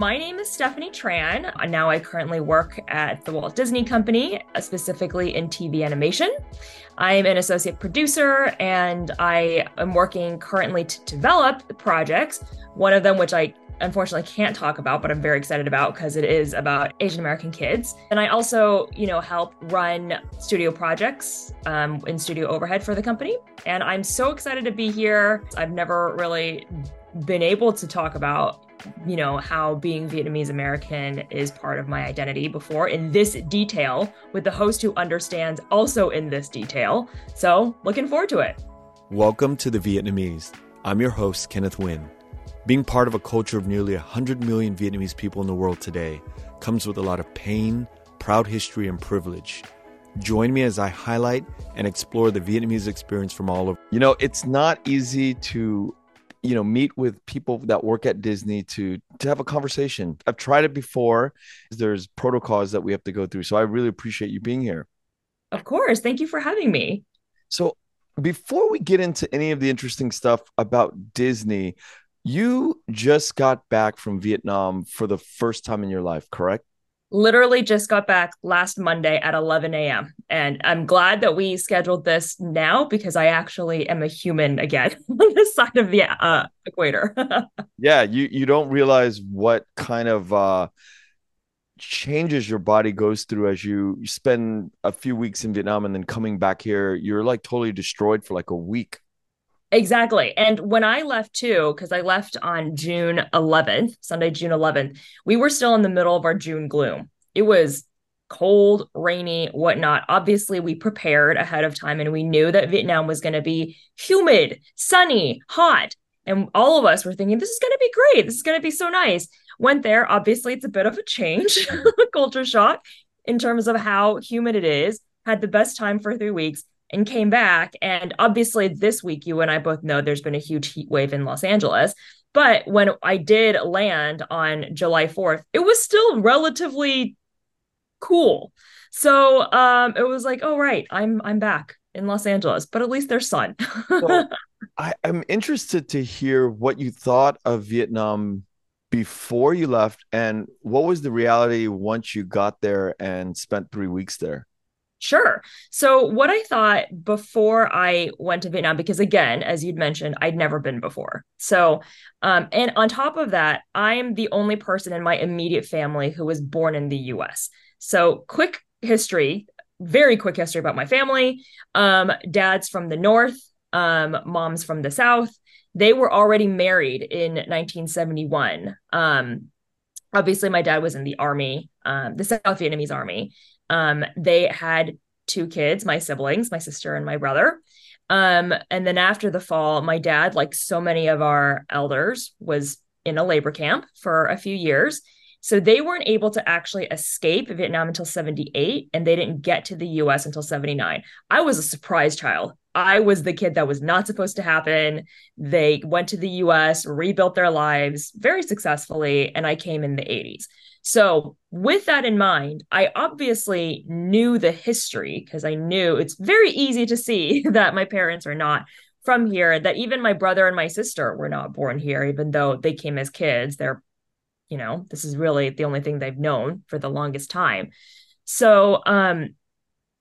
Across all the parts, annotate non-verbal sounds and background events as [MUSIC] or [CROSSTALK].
My name is Stephanie Tran. Now I currently work at the Walt Disney Company, uh, specifically in TV animation. I'm an associate producer and I am working currently to develop projects, one of them which I unfortunately can't talk about, but I'm very excited about because it is about Asian American kids. And I also, you know, help run studio projects um, in studio overhead for the company. And I'm so excited to be here. I've never really been able to talk about you know, how being Vietnamese American is part of my identity before in this detail with the host who understands also in this detail. So, looking forward to it. Welcome to The Vietnamese. I'm your host, Kenneth Nguyen. Being part of a culture of nearly 100 million Vietnamese people in the world today comes with a lot of pain, proud history, and privilege. Join me as I highlight and explore the Vietnamese experience from all over. You know, it's not easy to you know meet with people that work at disney to to have a conversation. I've tried it before. There's protocols that we have to go through. So i really appreciate you being here. Of course. Thank you for having me. So before we get into any of the interesting stuff about disney you just got back from vietnam for the first time in your life correct literally just got back last Monday at 11 a.m. And I'm glad that we scheduled this now because I actually am a human again [LAUGHS] on this side of the uh, equator. [LAUGHS] yeah, you you don't realize what kind of uh, changes your body goes through as you spend a few weeks in Vietnam and then coming back here. You're like totally destroyed for like a week. Exactly. And when I left too, because I left on June 11th, Sunday, June 11th, we were still in the middle of our June gloom. It was cold, rainy, whatnot. Obviously, we prepared ahead of time and we knew that Vietnam was going to be humid, sunny, hot. And all of us were thinking, this is going to be great. This is going to be so nice. Went there. Obviously, it's a bit of a change, [LAUGHS] culture shock in terms of how humid it is. Had the best time for three weeks and came back. And obviously, this week, you and I both know there's been a huge heat wave in Los Angeles. But when I did land on July 4th, it was still relatively cool. So um, it was like, oh right, I'm I'm back in Los Angeles, but at least there's sun. well, [LAUGHS] I, I'm interested to hear what you thought of Vietnam before you left, and what was the reality once you got there and spent three weeks there. Sure. So, what I thought before I went to Vietnam, because again, as you'd mentioned, I'd never been before. So, um, and on top of that, I'm the only person in my immediate family who was born in the US. So, quick history, very quick history about my family. Um, dad's from the North, um, mom's from the South. They were already married in 1971. Um, obviously, my dad was in the army, um, the South Vietnamese army. Um, they had two kids, my siblings, my sister and my brother. Um, and then after the fall, my dad, like so many of our elders, was in a labor camp for a few years. So they weren't able to actually escape Vietnam until 78, and they didn't get to the US until 79. I was a surprise child. I was the kid that was not supposed to happen. They went to the US, rebuilt their lives very successfully, and I came in the 80s. So, with that in mind, I obviously knew the history because I knew it's very easy to see [LAUGHS] that my parents are not from here, that even my brother and my sister were not born here, even though they came as kids. They're, you know, this is really the only thing they've known for the longest time. So, um,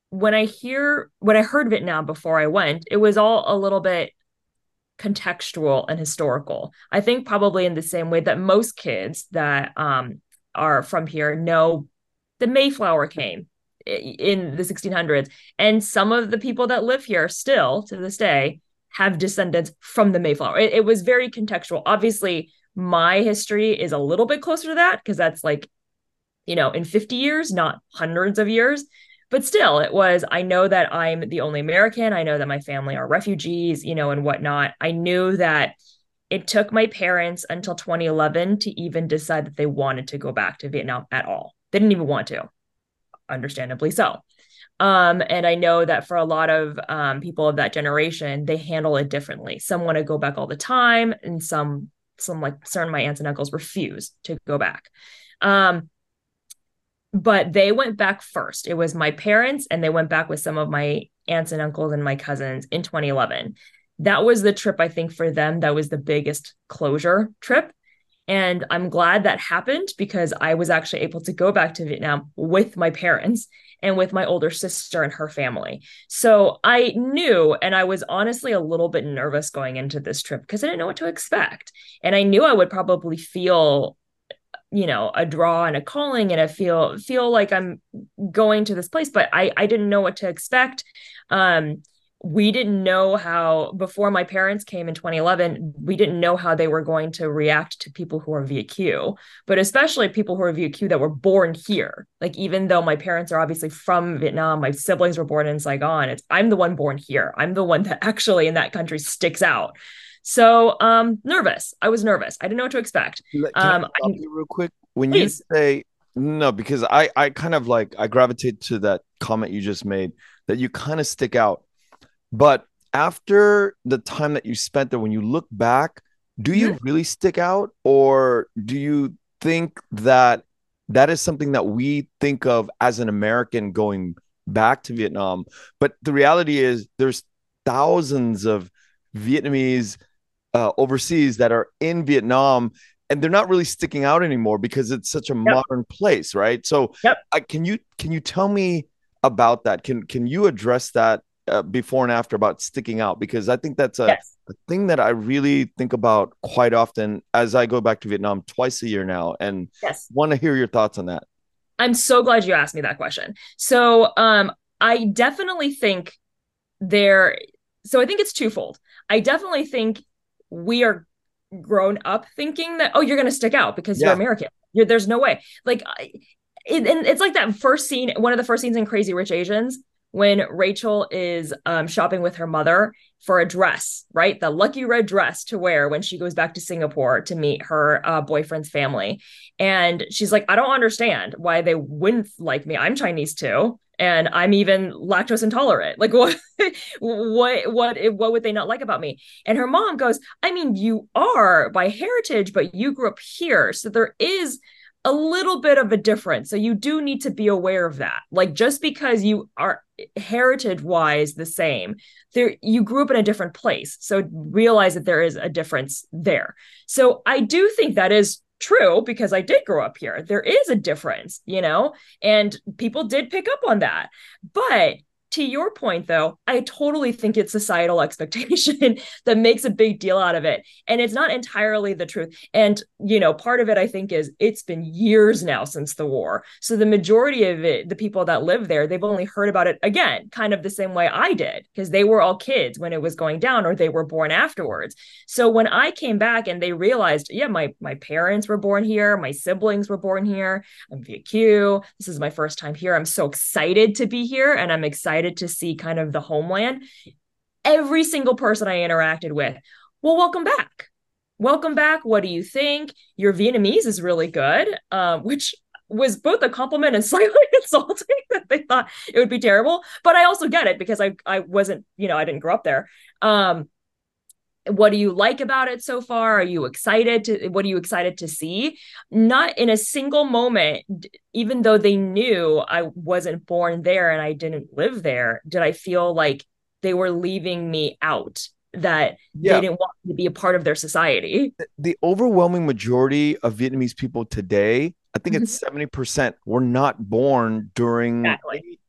when I hear when I heard Vietnam before I went, it was all a little bit contextual and historical. I think probably in the same way that most kids that um, are from here know the Mayflower came in the 1600s. And some of the people that live here still to this day have descendants from the Mayflower. It, it was very contextual. Obviously, my history is a little bit closer to that because that's like, you know, in 50 years, not hundreds of years. But still, it was, I know that I'm the only American. I know that my family are refugees, you know, and whatnot. I knew that it took my parents until 2011 to even decide that they wanted to go back to Vietnam at all. They didn't even want to, understandably so. Um, and I know that for a lot of um, people of that generation, they handle it differently. Some want to go back all the time, and some, some like certain my aunts and uncles refuse to go back. Um, but they went back first. It was my parents, and they went back with some of my aunts and uncles and my cousins in 2011 that was the trip I think for them that was the biggest closure trip. And I'm glad that happened because I was actually able to go back to Vietnam with my parents and with my older sister and her family. So I knew, and I was honestly a little bit nervous going into this trip because I didn't know what to expect. And I knew I would probably feel you know a draw and a calling and I feel feel like I'm going to this place but I I didn't know what to expect um we didn't know how before my parents came in 2011 we didn't know how they were going to react to people who are Viet Kieu but especially people who are Viet Kieu that were born here. Like even though my parents are obviously from Vietnam my siblings were born in Saigon it's I'm the one born here. I'm the one that [LAUGHS] actually in that country sticks out. So um nervous. I was nervous. I didn't know what to expect. Can um I real quick? When please. you say no because I I kind of like I gravitate to that comment you just made that you kind of stick out but after the time that you spent there, when you look back, do you mm-hmm. really stick out, or do you think that that is something that we think of as an American going back to Vietnam? But the reality is, there's thousands of Vietnamese uh, overseas that are in Vietnam and they're not really sticking out anymore because it's such a yep. modern place right so yep. uh, can you can you tell me about that can can you address that uh, before and after about sticking out because I think that's a, yes. a, thing that I really think about quite often as I go back to Vietnam twice a year now and yes. want to hear your thoughts on that. I'm so glad you asked me that question. So, um, I definitely think there, so I think it's twofold. I definitely think we are grown up thinking that, oh, you're going to stick out because yeah. you're American. You're, there's no way. Like, it, and it's like that first scene, one of the first scenes in Crazy Rich Asians when Rachel is um, shopping with her mother for a dress, right? The lucky red dress to wear when she goes back to Singapore to meet her uh, boyfriend's family. And she's like, I don't understand why they wouldn't like me. I'm Chinese too. And I'm even lactose intolerant. Like [LAUGHS] what, what, what, what would they not like about me? And her mom goes, I mean, you are by heritage, but you grew up here. So there is a little bit of a difference. So you do need to be aware of that. Like just because you are heritage wise the same, there you grew up in a different place. So realize that there is a difference there. So I do think that is true because I did grow up here. There is a difference, you know, and people did pick up on that. But to your point though i totally think it's societal [LAUGHS] expectation that makes a big deal out of it. And it's not entirely the truth. And you know part of it i think is it's been years now since the war. So the majority of it the people that live there they've only heard about it again kind of the same way i did because they were all kids when it was going down or they were born afterwards. So when i came back and they realized yeah my my parents were born here my siblings were born here i'm viet kieu this is my first time here i'm so excited to be here and i'm excited excited to see kind of the homeland. Every single person I interacted with, well, welcome back. Welcome back. What do you think? Your Vietnamese is really good, uh, which was both a compliment and [LAUGHS] slightly insulting that they thought it would be terrible. But I also get it because I I wasn't, you know, I didn't grow up there. Um, what do you like about it so far? Are you excited to what are you excited to see? Not in a single moment even though they knew i wasn't born there and i didn't live there did i feel like they were leaving me out that yeah. they didn't want me to be a part of their society. The overwhelming majority of vietnamese people today i think it's 70% mm-hmm. were not born during exactly.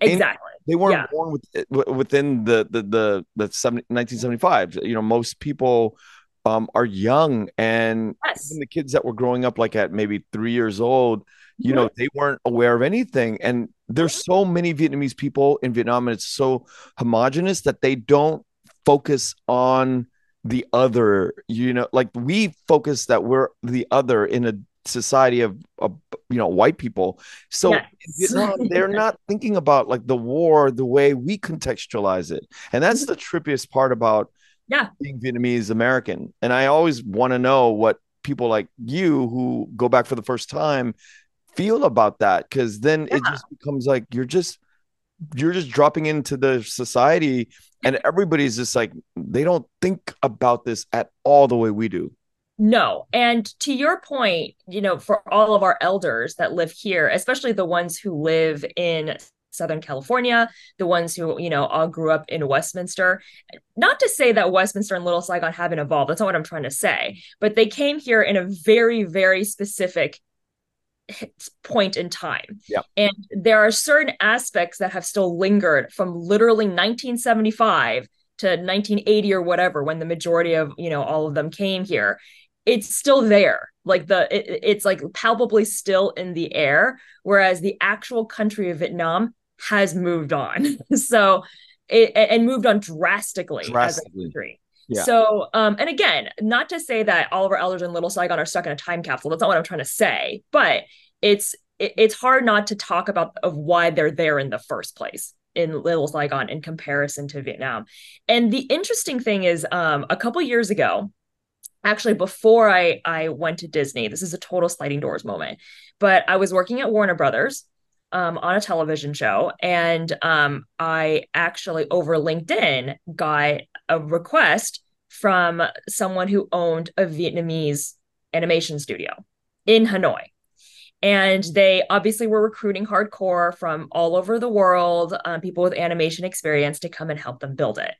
exactly they weren't yeah. born with, within the the the, the 70, 1975 you know most people um, are young and yes. even the kids that were growing up like at maybe three years old you know they weren't aware of anything. And there's so many vietnamese people in vietnam and it's so homogenous that they don't focus on the other. You know like we focus that we're the other in a society of, of you know white people. So yes. [LAUGHS] They're not thinking about like the war the way we contextualize it. And that's mm-hmm. the trippiest part about yeah. being vietnamese american. And i always want to know what people like you who go back for the first time feel about that because then yeah. it just becomes like you're just you're just dropping into the society and everybody's just like they don't think about this at all the way we do no. And to your point, you know, for all of our elders that live here, especially the ones who live in Southern California, the ones who, you know, all grew up in Westminster. Not to say that Westminster and Little Saigon haven't evolved. That's not what I'm trying to say. But they came here in a very, very specific point in time. Yeah. And there are certain aspects that have still lingered from literally 1975 to 1980 or whatever when the majority of, you know, all of them came here. It's still there. Like the it, it's like palpably still in the air whereas the actual country of Vietnam has moved on. [LAUGHS] so it and moved on drastically, drastically. as a country. Yeah. So, um, and again, not to say that Oliver Eldridge and Little Saigon are stuck in a time capsule. That's not what I'm trying to say. But it's it, it's hard not to talk about of why they're there in the first place in Little Saigon in comparison to Vietnam. And the interesting thing is, um, a couple years ago, actually before I I went to Disney, this is a total sliding doors moment, but I was working at Warner Brothers. Um, on a television show, and um, I actually over LinkedIn got a request from someone who owned a Vietnamese animation studio in Hanoi and they obviously were recruiting hardcore from all over the world um, people with animation experience to come and help them build it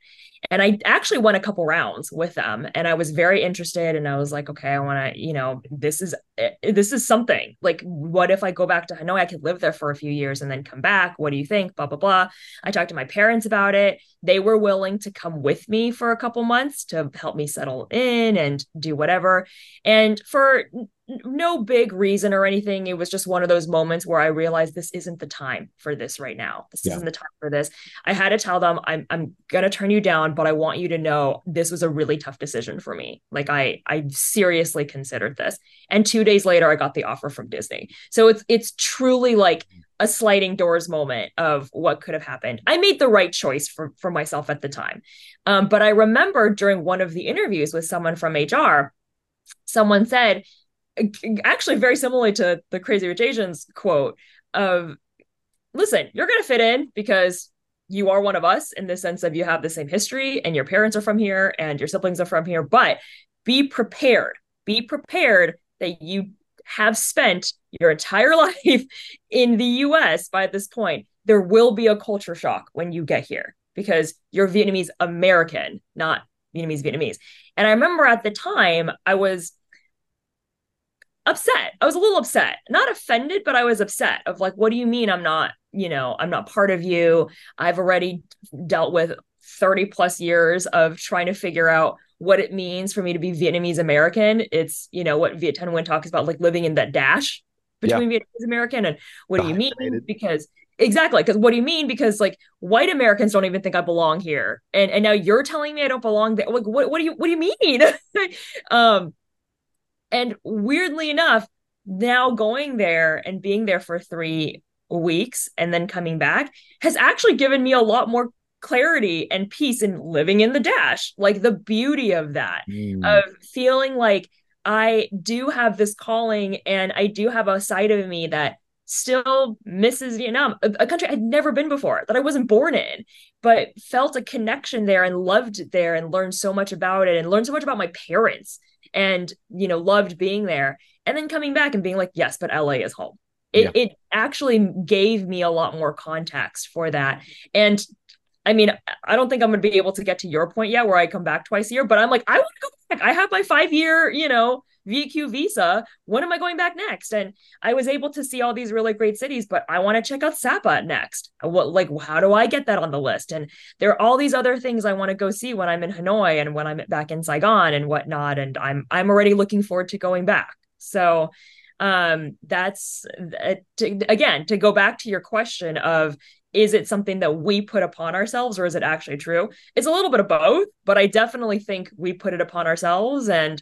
and i actually won a couple rounds with them and i was very interested and i was like okay i want to you know this is eh, this is something. Like what if i go back to hanoi i could live there for a few years and then come back. What do you think? Blah blah blah. I talked to my parents about it. They were willing to come with me for a couple months to help me settle in and do whatever. And for no big reason or anything. It was just one of those moments where I realized this isn't the time for this right now. This yeah. isn't the time for this. I had to tell them I'm I'm gonna turn you down, but I want you to know this was a really tough decision for me. Like I I seriously considered this. And two days later, I got the offer from Disney. So it's it's truly like a sliding doors moment of what could have happened. I made the right choice for for myself at the time. Um, but I remember during one of the interviews with someone from HR, someone said actually very similarly to the Crazy Rich Asians quote of, "Listen, you're going to fit in because you are one of us in the sense of you have the same history and your parents are from here and your siblings are from here, but be prepared. Be prepared that you have spent your entire [LAUGHS] life in the US by this point. There will be a culture shock when you get here because you're Vietnamese American, not Vietnamese Vietnamese. And I remember at the time I was upset. I was a little upset, not offended, but I was upset of like, what do you mean I'm not, you know, I'm not part of you? I've already dealt with 30 plus years of trying to figure out what it means for me to be Vietnamese American. It's, you know, what Viet Thanh Nguyen talks about, like living in that dash between yeah. Vietnamese American and what do you mean? Because exactly because what do you mean because like white americans don't even think i belong here and and now you're telling me i don't belong there like what, what do you what do you mean [LAUGHS] um and weirdly enough, now going there and being there for three weeks and then coming back has actually given me a lot more clarity and peace in living in the dash. Like the beauty of that, mm. of feeling like I do have this calling and I do have a side of me that still misses Vietnam, a, a, country I'd never been before, that I wasn't born in, but felt a connection there and loved it there and learned so much about it and learned so much about my parents and you know loved being there and then coming back and being like yes but la is home it, yeah. it actually gave me a lot more context for that and i mean i don't think i'm going to be able to get to your point yet where i come back twice a year but i'm like i want to go back i have my five year you know Viet Kieu visa. When am I going back next? And I was able to see all these really great cities, but I want to check out Sapa next. What like how do I get that on the list? And there are all these other things I want to go see when I'm in Hanoi and when I'm back in Saigon and whatnot. And I'm I'm already looking forward to going back. So um that's uh, to, again to go back to your question of is it something that we put upon ourselves or is it actually true? It's a little bit of both but i definitely think we put it upon ourselves and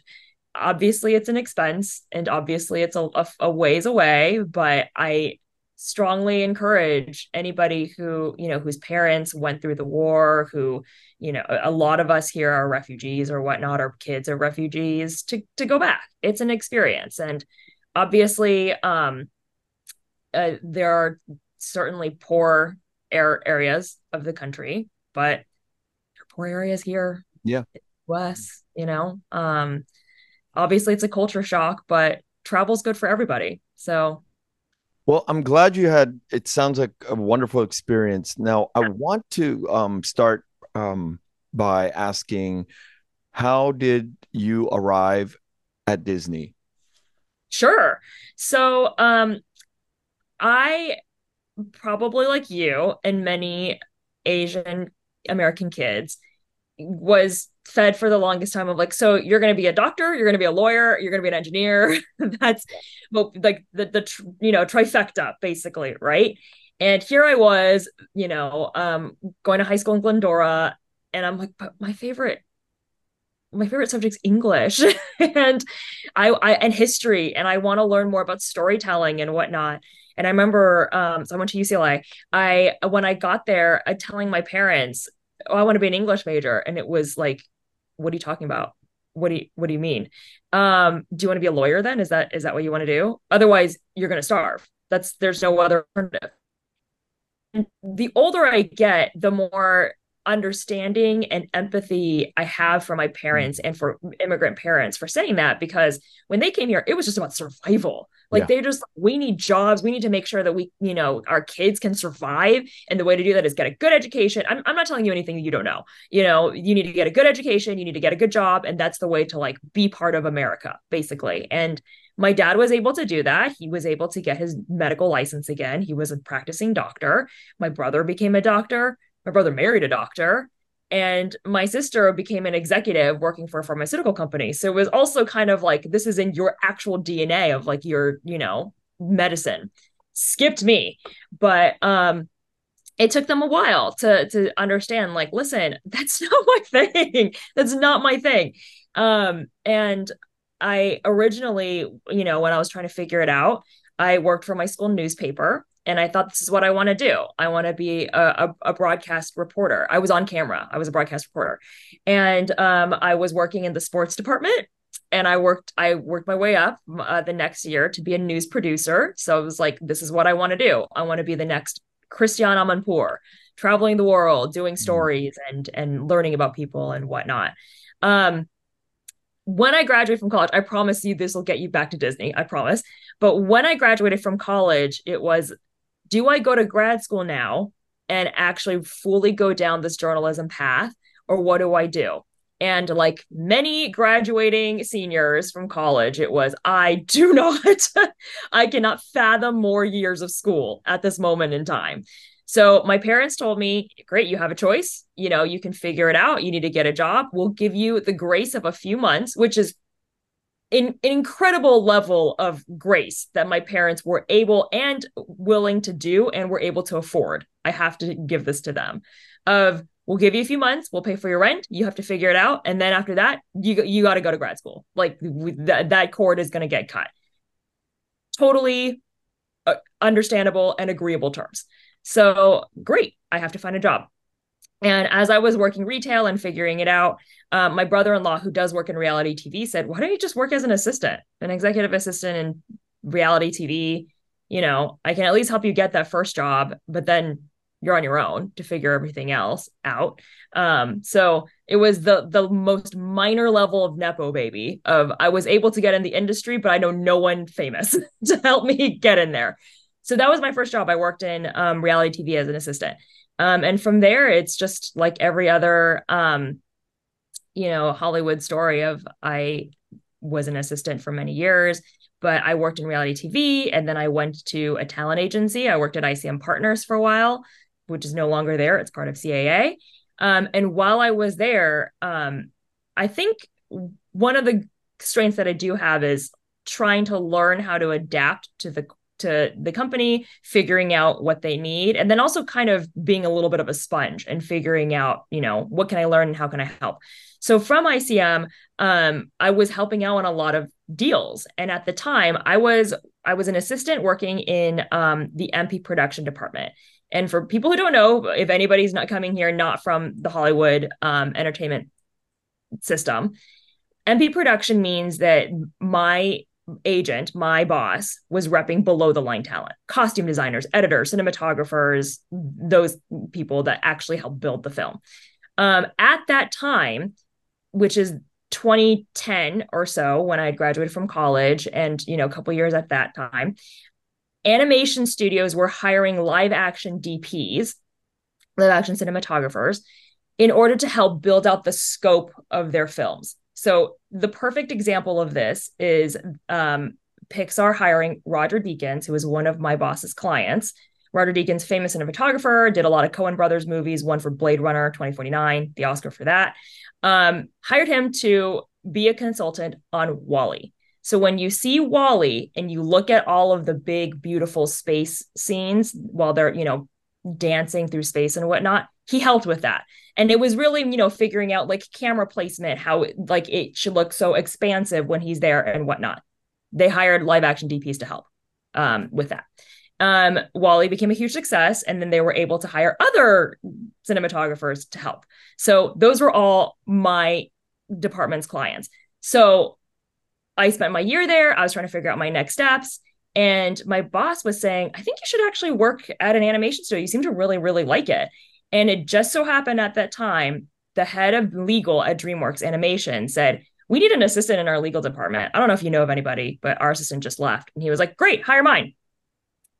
obviously it's an expense and obviously it's a, a, ways away but i strongly encourage anybody who you know whose parents went through the war who you know a lot of us here are refugees or whatnot or kids are refugees to to go back. It's an experience and obviously um uh, there are certainly poor air areas of the country but there poor areas here yeah west you know um obviously it's a culture shock, but travel's good for everybody. So Well, I'm glad you had. It sounds like a wonderful experience. Now, I want to um, start um, by asking, how did you arrive at Disney? Sure. So, um, I probably like you and many Asian American kids was fed for the longest time of like so you're going to be a doctor you're going to be a lawyer you're going to be an engineer. [LAUGHS] That's well, like the the you know trifecta basically right? And here i was you know um going to high school in glendora and i'm like but my favorite my favorite subject's english. [LAUGHS] And I, I and history and i want to learn more about storytelling and whatnot and i remember um so i went to ucla i when i got there i telling my parents oh, I want to be an English major. And it was like, what are you talking about? What do you what do you mean? Um, do you want to be a lawyer then? Is that is that what you want to do? Otherwise, you're gonna starve. That's there's no other alternative. The older I get, the more understanding and empathy I have for my parents mm. and for immigrant parents for saying that because when they came here, it was just about survival. Like yeah. they just, we need jobs. We need to make sure that we, you know, our kids can survive. And the way to do that is get a good education. I'm, I'm not telling you anything you don't know. You know, you need to get a good education. You need to get a good job. And that's the way to like be part of America, basically. And my dad was able to do that. He was able to get his medical license again. He was a practicing doctor. My brother became a doctor my brother married a doctor and my sister became an executive working for a pharmaceutical company. So it was also kind of like this is in your actual dna of like your you know medicine. Skipped me. But um it took them a while to to understand like listen [LAUGHS] that's not my thing. That's not my thing. Um and i originally you know when i was trying to figure it out i worked for my school newspaper and I thought this is what I want to do. I want to be a, a, a, broadcast reporter. I was on camera. I was a broadcast reporter, and um, I was working in the sports department. And I worked. I worked my way up uh, the next year to be a news producer. So I was like, "This is what I want to do. I want to be the next Christiane Amanpour, traveling the world, doing mm-hmm. stories and and learning about people and whatnot." Um, when I graduate from college, I promise you this will get you back to Disney. I promise. But when I graduated from college, it was do I go to grad school now and actually fully go down this journalism path, or what do I do? And like many graduating seniors from college, it was, I do [LAUGHS] not, I cannot fathom more years of school at this moment in time. So my parents told me, great, you have a choice. You know, you can figure it out. You need to get a job. We'll give you the grace of a few months, which is in, an incredible level of grace that my parents were able and willing to do and were able to afford. I have to give this to them. Of we'll give you a few months, we'll pay for your rent, you have to figure it out, and then after that, you you got to go to grad school. Like that that cord is going to get cut. Totally uh, understandable and agreeable terms. So great, I have to find a job. And as I was working retail and figuring it out, um, my brother-in-law, who does work in reality TV, said, "Why don't you just work as an assistant, an executive assistant in reality TV? You know, I can at least help you get that first job, but then you're on your own to figure everything else out." Um, so it was the the most minor level of nepo baby. Of I was able to get in the industry, but I know no one famous [LAUGHS] to help me get in there. So that was my first job. I worked in um, reality TV as an assistant. Um, and from there, it's just like every other, um, you know, Hollywood story of I was an assistant for many years, but I worked in reality TV and then I went to a talent agency. I worked at ICM Partners for a while, which is no longer there. It's part of CAA. Um, and while I was there, um, I think one of the strengths that I do have is trying to learn how to adapt to the to the company, figuring out what they need, and then also kind of being a little bit of a sponge and figuring out, you know, what can I learn and how can I help. So from ICM, um, I was helping out on a lot of deals, and at the time, I was I was an assistant working in um, the MP production department. And for people who don't know, if anybody's not coming here, not from the Hollywood um, entertainment system, MP production means that my agent, my boss, was repping below the line talent, costume designers, editors, cinematographers, those people that actually help build the film. Um, at that time, which is 2010 or so, when I graduated from college, and you know, a couple years at that time, animation studios were hiring live action DPs, live action cinematographers, in order to help build out the scope of their films. So the perfect example of this is um, Pixar hiring Roger Deakins, who is one of my boss's clients. Roger Deakins, famous cinematographer, did a lot of Coen Brothers movies, one for Blade Runner 2049, the Oscar for that. Um, hired him to be a consultant on WALL-E. So when you see WALL-E and you look at all of the big, beautiful space scenes while they're, you know, dancing through space and whatnot, he helped with that. And it was really, you know, figuring out like camera placement, how like it should look so expansive when he's there and whatnot. They hired live action DPs to help um, with that. Um, WALL-E became a huge success, and then they were able to hire other cinematographers to help. So those were all my department's clients. So I spent my year there. I was trying to figure out my next steps. And my boss was saying, I think you should actually work at an animation studio. You seem to really, really like it. And it just so happened at that time, the head of legal at DreamWorks Animation said, We need an assistant in our legal department. I don't know if you know of anybody, but our assistant just left. And he was like, Great, hire mine.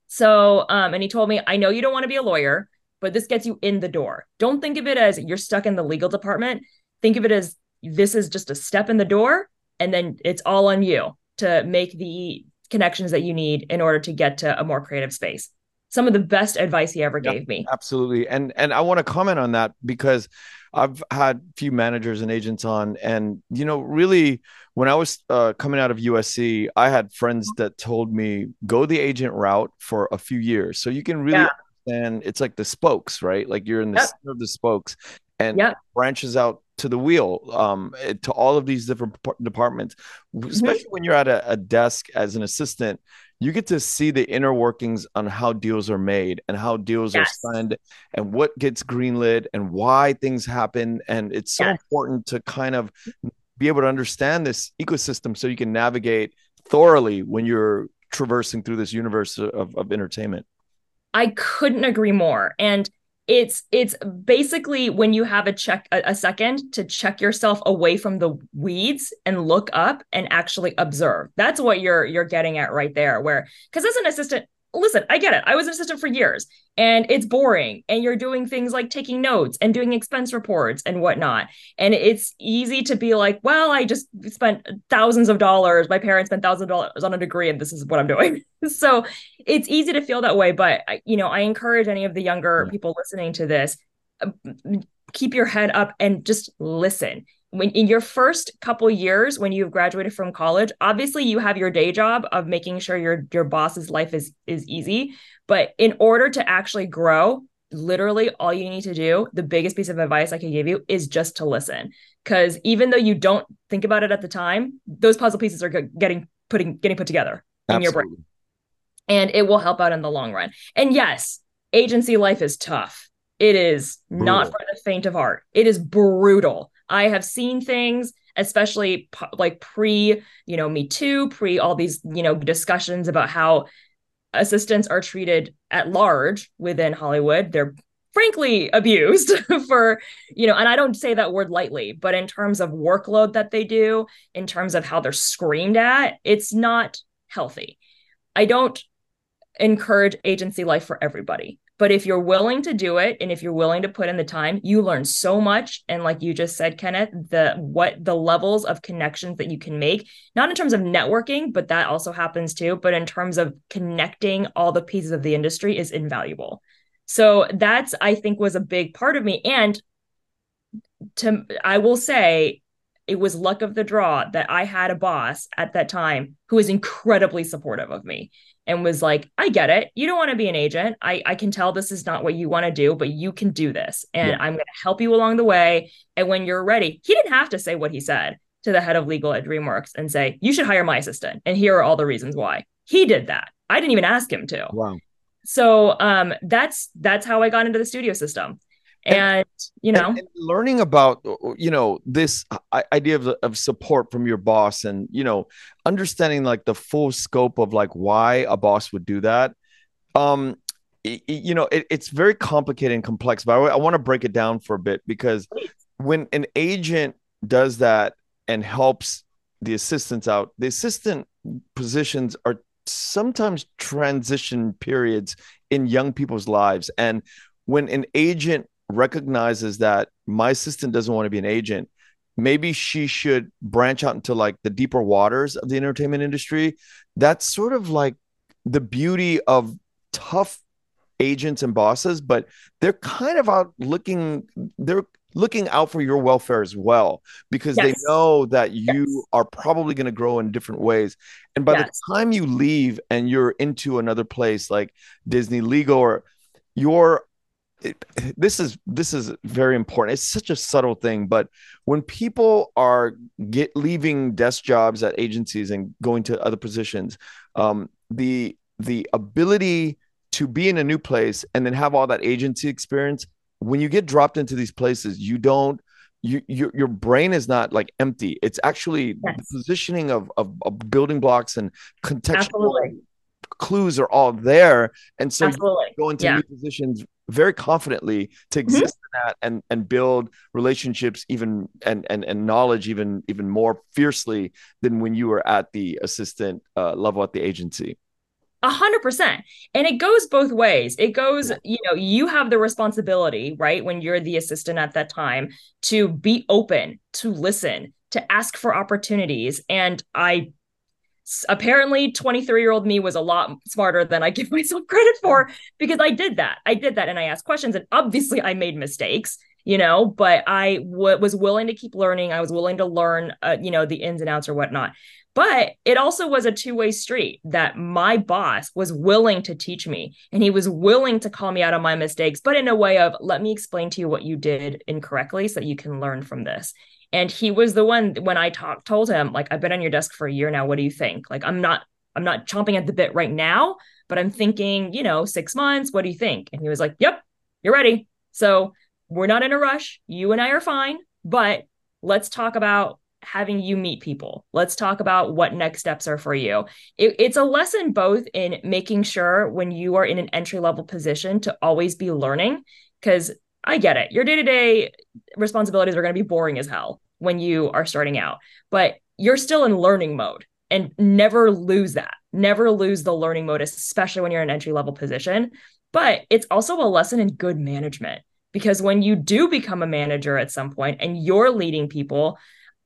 So, um, and he told me, I know you don't want to be a lawyer, but this gets you in the door. Don't think of it as you're stuck in the legal department. Think of it as this is just a step in the door and then it's all on you to make the connections that you need in order to get to a more creative space some of the best advice he ever yeah, gave me absolutely and and i want to comment on that because i've had a few managers and agents on and you know really when i was uh, coming out of usc i had friends that told me go the agent route for a few years so you can really yeah. understand it's like the spokes right like you're in the yep. center of the spokes and yep. branches out to the wheel um, eh, to all of these different departments mm-hmm. especially when you're at a, a, desk as an assistant you get to see the inner workings on how deals are made and how deals yes. are signed and what gets greenlit and why things happen and it's so yes. important to kind of be able to understand this ecosystem so you can navigate thoroughly when you're traversing through this universe of, of entertainment i couldn't agree more and it's it's basically when you have a check a, a, second to check yourself away from the weeds and look up and actually observe. That's what you're you're getting at right there where because as an assistant listen, I get it. I was an assistant for years and it's boring. And you're doing things like taking notes and doing expense reports and whatnot. And it's easy to be like, well, I just spent thousands of dollars. My parents spent thousands of dollars on a degree and this is what I'm doing. [LAUGHS] so it's easy to feel that way. But, you know, I encourage any of the younger people listening to this uh, keep your head up and just listen when in your first couple years when you've graduated from college obviously you have your day job of making sure your your boss's life is is easy. But in order to actually grow literally all you need to do the biggest piece of advice i can give you is just to listen. Because even though you don't think about it at the time those puzzle pieces are getting putting getting put together in your brain. And it will help out in the long run. And yes agency life is tough. It is brutal. not for the faint of heart. It is brutal I have seen things, especially like pre, you know, Me Too, pre all these, you know, discussions about how assistants are treated at large within Hollywood. They're frankly [LAUGHS] abused [LAUGHS] for, you know, and I don't say that word lightly, but in terms of workload that they do, in terms of how they're screamed at, it's not healthy. I don't encourage agency life for everybody. But if you're willing to do it and if you're willing to put in the time, you learn so much. And like you just said, Kenneth, the what the levels of connections that you can make, not in terms of networking, but that also happens too, but in terms of connecting all the pieces of the industry is invaluable. So that's I think was a big part of me. And to I will say it was luck of the draw that I had a boss at that time who was incredibly supportive of me and was like, I get it. You don't want to be an agent. I, I can tell this is not what you want to do, but you can do this. And yeah. I'm going to help you along the way. And when you're ready, he didn't have to say what he said to the head of legal at DreamWorks and say, you should hire my assistant. And here are all the reasons why. He did that. I didn't even ask him to. Wow. So um, that's that's how I got into the studio system and, and you know and, learning about uh, uh, you know this uh, idea of, of support from your boss and you know understanding like the full scope of like why a boss would do that um you know it, it's very complicated and complex but i, I want to break it down for a bit because when an agent does that and helps the assistants out the assistant positions are sometimes transition periods in young people's lives. And when an agent recognizes that my assistant doesn't want to be an agent, maybe she should branch out into like the deeper waters of the entertainment industry. That's sort of like the beauty of tough agents and bosses, but they're kind of out looking, they're looking out for your welfare as well because yes. they know that you yes. are probably going to grow in different ways. And by yes. the time you leave and you're into another place like Disney Legal or your it, this is this is very important. It's such a subtle thing, but when people are get leaving desk jobs at agencies and going to other positions, um, the the ability to be in a new place and then have all that agency experience when you get dropped into these places you don't you, your, your brain is not like empty it's actually yes. the positioning of, of, of, building blocks and contextual Absolutely. clues are all there and so Absolutely. you go into yeah. new positions very confidently to mm-hmm. exist mm-hmm. in that and and build relationships even and and and knowledge even even more fiercely than when you were at the assistant uh, level at the agency a hundred percent. And it goes both ways. It goes, you know, you have the responsibility, right? When you're the assistant at that time to be open, to listen, to ask for opportunities. And I apparently 23 year old me was a lot smarter than I give [LAUGHS] myself credit for because I did that. I did that and I asked questions. And obviously I made mistakes you know but I w- was willing to keep learning i was willing to learn uh, you know the ins and outs or whatnot but it also was a two way street that my boss was willing to teach me and he was willing to call me out on my mistakes, but in a way of, let me explain to you what you did incorrectly so that you can learn from this. And he was the one when I talked, told him, like, I've been on your desk for a year now. What do you think? Like, I'm not, I'm not chomping at the bit right now, but I'm thinking, you know, six months. What do you think? And he was like, yep, you're ready. So we're not in a rush. You and I are fine, but let's talk about having you meet people. Let's talk about what next steps are for you. It, it's a lesson both in making sure when you are in an entry level position to always be learning, because I get it. Your day to day responsibilities are going to be boring as hell when you are starting out, but you're still in learning mode and never lose that. Never lose the learning mode, especially when you're in an entry level position. But it's also a lesson in good management because when you do become a manager at some point and you're leading people,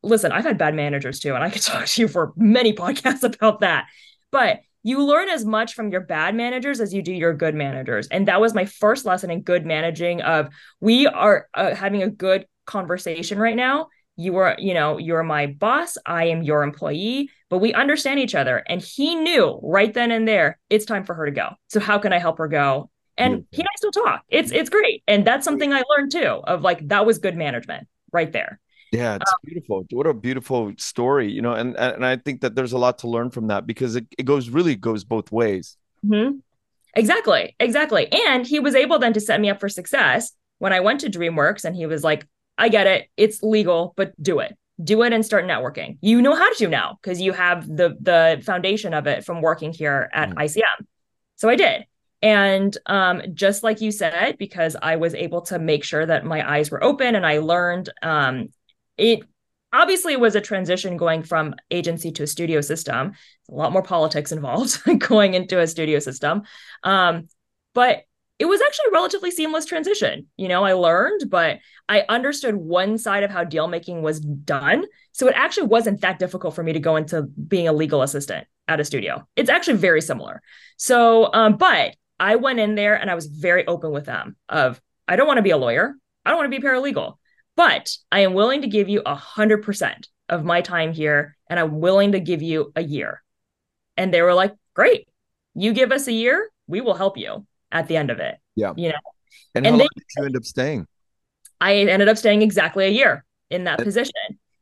listen, I've had bad managers too, and I could [LAUGHS] talk to you for many podcasts about that. But you learn as much from your bad managers as you do your good managers. And that was my first lesson in good managing of we are uh, having a good conversation right now. You are, you know, you're my boss, I am your employee, but we understand each other. And he knew right then and there, it's time for her to go. So how can I help her go? And he and I still talk. It's it's great. And that's something I learned too of like that was good management right there. Yeah, it's um, beautiful. What a beautiful story, you know, and and I think that there's a lot to learn from that because it, it goes really goes both ways. Mm-hmm. Exactly, exactly. And he was able then to set me up for success when I went to DreamWorks, and he was like, "I get it, it's legal, but do it, do it, and start networking. You know how to now because you have the the foundation of it from working here at mm-hmm. ICM." So I did. And um, just like you said, because I was able to make sure that my eyes were open and I learned um, it obviously was a transition going from agency to a studio system. a lot more politics involved [LAUGHS] going into a studio system. Um, but it was actually a relatively seamless transition. You know, I learned, but I understood one side of how deal making was done. So it actually wasn't that difficult for me to go into being a legal assistant at a studio. It's actually very similar. So, um, but I went in there and I was very open with them of I don't want to be a lawyer. I don't want to be paralegal but I am willing to give you a hundred percent of my time here, and I'm willing to give you a year. And they were like, Great, you give us a year, we will help you at the end of it. Yeah. You know. And, and how long did you end up staying? I ended up staying exactly a year in that and, position.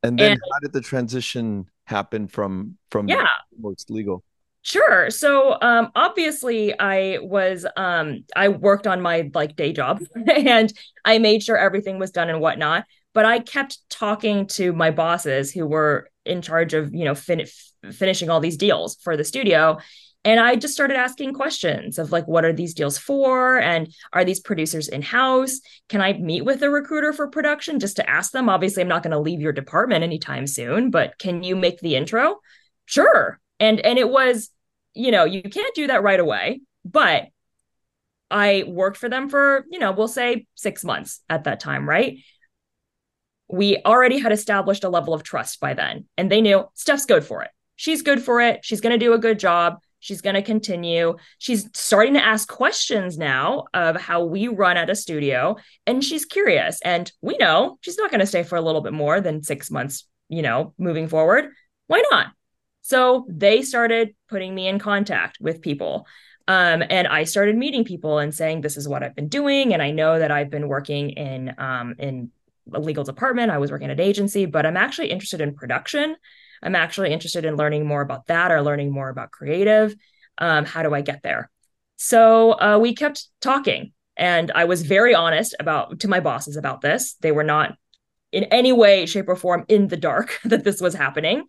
And then and, how did the transition happen from from yeah most legal? Sure. So um obviously I was um I worked on my like day job [LAUGHS] and I made sure everything was done and whatnot. But I kept talking to my bosses who were in charge of, you know, fin- finishing all these deals for the studio. And I just started asking questions of like, what are these deals for? And are these producers in house? Can I meet with a recruiter for production just to ask them? Obviously, I'm not going to leave your department anytime soon, but can you make the intro? Sure. And and it was you know, you can't do that right away, but I worked for them for, you know, we'll say six months at that time, right? We already had established a level of trust by then, and they knew Steph's good for it. She's good for it. She's going to do a good job. She's going to continue. She's starting to ask questions now of how we run at a studio, and she's curious. And we know she's not going to stay for a little bit more than six months, you know, moving forward. Why not? So they started putting me in contact with people. Um, and I started meeting people and saying, this is what I've been doing. And I know that I've been working in um, in a legal department. I was working at an agency, but I'm actually interested in production. I'm actually interested in learning more about that or learning more about creative. Um, how do I get there? So uh, we kept talking, and I was very honest about to my bosses about this. They were not in any way, shape, or form in the dark [LAUGHS] that this was happening.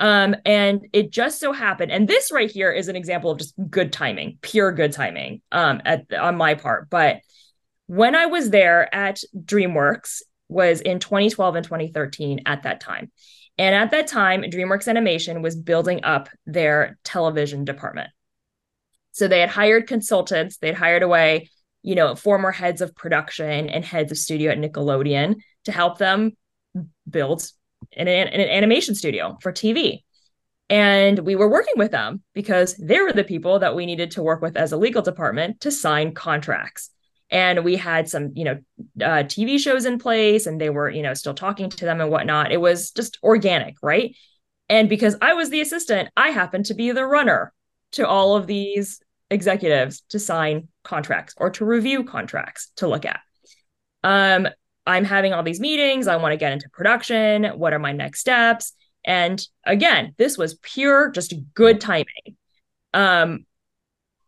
Um, and it just so happened, and this right here is an example of just good timing, pure good timing um, at, on my part. But when I was there at DreamWorks was in 2012 and 2013 at that time. And at that time, DreamWorks Animation was building up their television department. So they had hired consultants, they'd hired away, you know, former heads of production and heads of studio at Nickelodeon to help them build an, an animation studio for TV. And we were working with them because they were the people that we needed to work with as a legal department to sign contracts. And we had some, you know, uh, TV shows in place and they were, you know, still talking to them and whatnot. It was just organic, right? And because I was the assistant, I happened to be the runner to all of these executives to sign contracts or to review contracts to look at. Um, I'm having all these meetings. I want to get into production. What are my next steps? And again, this was pure, just good timing. Um,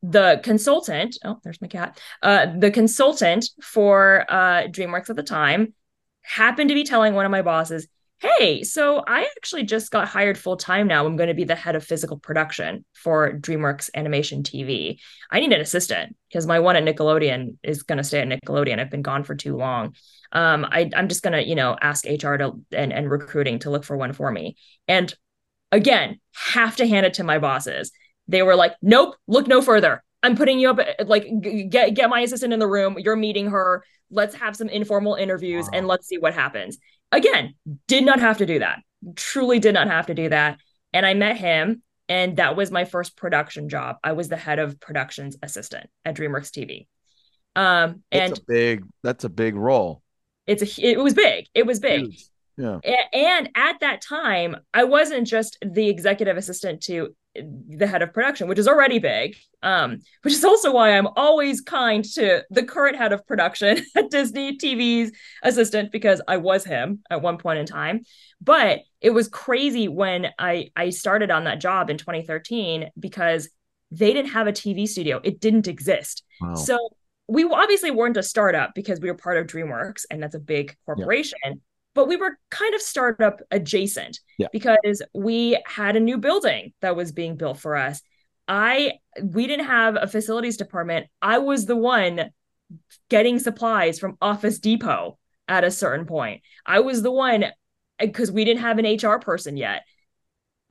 the consultant, oh, there's my cat. Uh, the consultant for uh, DreamWorks at the time happened to be telling one of my bosses, hey, so I actually just got hired full time now. I'm going to be the head of physical production for DreamWorks Animation TV. I need an assistant because my one at Nickelodeon is going to stay at Nickelodeon. I've been gone for too long. Um, I, I'm just going to, you know, ask HR to and, and recruiting to look for one for me. And again, have to hand it to my bosses. They were like, nope, look no further. I'm putting you up like get get my assistant in the room. You're meeting her. Let's have some informal interviews wow. and let's see what happens. Again, did not have to do that. Truly did not have to do that. And I met him and that was my first production job. I was the head of productions assistant at DreamWorks TV. Um and that's a big that's a big role. It's a it was big. It was big. Huge. Yeah. And at that time, I wasn't just the executive assistant to the head of production, which is already big. Um, which is also why I'm always kind to the current head of production [LAUGHS] at Disney TV's assistant because I was him at one point in time. But it was crazy when I I started on that job in 2013 because they didn't have a TV studio. It didn't exist. Wow. So we obviously weren't a startup because we were part of DreamWorks and that's a big corporation. Yeah but we were kind of startup adjacent yeah. because we had a new building that was being built for us. I we didn't have a facilities department. I was the one getting supplies from Office Depot at a certain point. I was the one eh, because we didn't have an HR person yet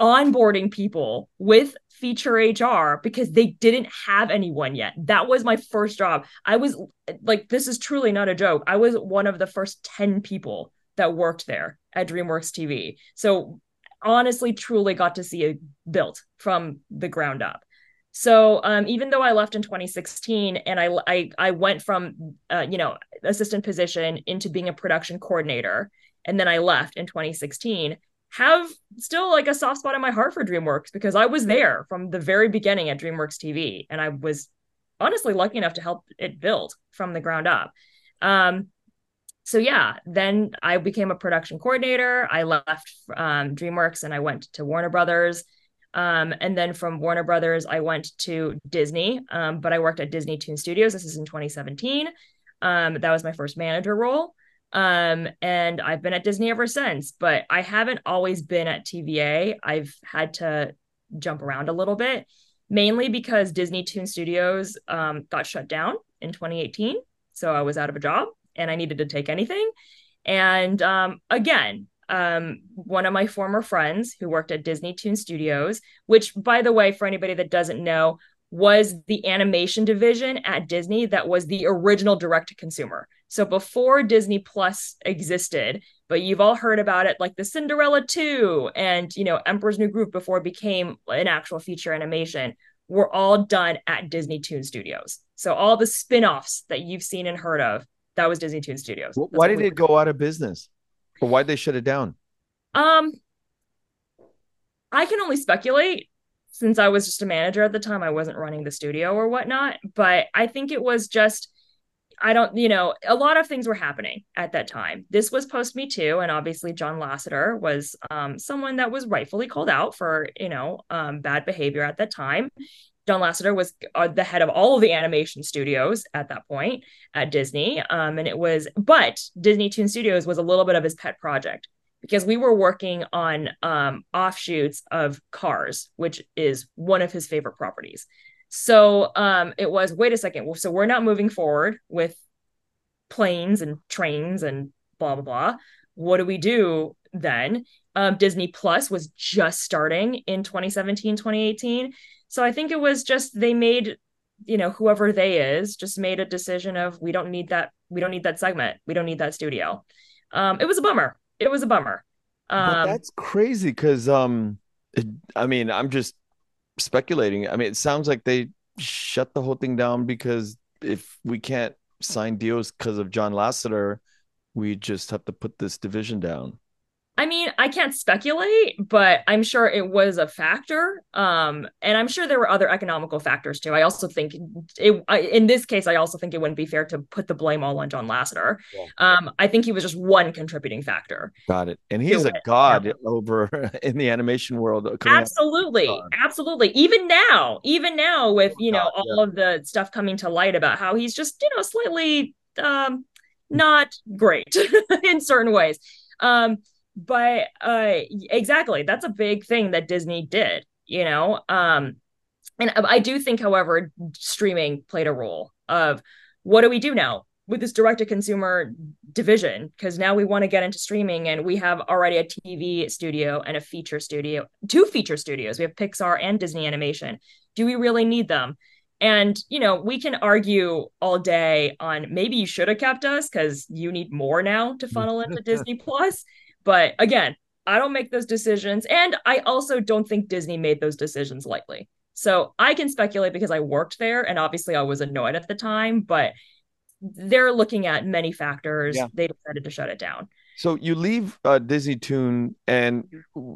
onboarding people with feature HR because they didn't have anyone yet. That was my first job. I was eh, like, this is truly not a joke. I was one of the first 10 people that worked there at DreamWorks TV. So honestly, truly got to see it built from the ground up. So um, even though I left in 2016 and I I, I went from uh, you know assistant position into being a production coordinator, and then I left in 2016, have still like a soft spot in my heart for DreamWorks because I was there from the very beginning at DreamWorks TV, and I was honestly lucky enough to help it build from the ground up. Um, so yeah, then I became a production coordinator. I left um, DreamWorks and I went to Warner Brothers. Um, and then from Warner Brothers, I went to Disney, um, but I worked at Disney Toon Studios. This is in 2017. Um, that was my first manager role. Um, and I've been at Disney ever since, but I haven't always been at TVA. I've had to jump around a little bit, mainly because Disney Toon Studios um, got shut down in 2018. So I was out of a job and I needed to take anything. And um, again, um, one of my former friends who worked at Disney Toon Studios, which, by the way, for anybody that doesn't know, was the animation division at Disney that was the original direct to consumer. So before Disney Plus existed, but you've all heard about it like the Cinderella 2 and, you know, Emperor's New Groove before it became an actual feature animation were all done at Disney Toon Studios. So all the spin-offs that you've seen and heard of, that was Disney Toon Studios. Why did it go out of business? Or why'd they shut it down? Um I can only speculate since I was just a manager at the time. I wasn't running the studio or whatnot, but I think it was just I don't, you know, a lot of things were happening at that time. This was post Me Too, and obviously John Lasseter was um, someone that was rightfully called out for, you know, um, bad behavior at that time. John Lasseter was uh, the head of all of the animation studios at that point at Disney, um, and it was, but Disney Toon Studios was a little bit of his pet project because we were working on um, offshoots of Cars, which is one of his favorite properties. So um, it was, wait a second. So we're not moving forward with planes and trains and blah, blah, blah. What do we do then? Um, Disney Plus was just starting in 2017, 2018. So I think it was just they made, you know, whoever they is just made a decision of we don't need that. We don't need that segment. We don't need that studio. Um, it was a bummer. It was a bummer. Um, that's crazy because um, it, I mean, I'm just speculating. I mean, it sounds like they shut the whole thing down because if we can't sign deals because of John Lasseter, we just have to put this division down. I mean, I can't speculate, but I'm sure it was a factor. Um, and I'm sure there were other economical factors too. I also think it, I, in this case, I also think it wouldn't be fair to put the blame all on John Lasseter. Yeah. Um, I think he was just one contributing factor. Got it. And he's a it. god yeah. over [LAUGHS] in the animation world. Absolutely, absolutely. Even now, even now, with you know all yeah. of the stuff coming to light about how he's just you know slightly um, not great [LAUGHS] in certain ways. Um, but uh exactly that's a big thing that disney did you know um and i do think however streaming played a role of what do we do now with this direct to consumer division? Because now we want to get into streaming and we have already a tv studio and a feature studio two feature studios. We have pixar and disney animation. Do we really need them? And you know we can argue all day on maybe you should have kept us because you need more now to funnel into [LAUGHS] disney plus but again, I don't make those decisions. And I also don't think Disney made those decisions lightly. So I can speculate because I worked there and obviously I was annoyed at the time, but they're looking at many factors. Yeah. They decided to shut it down. So you leave uh, Disney Toon and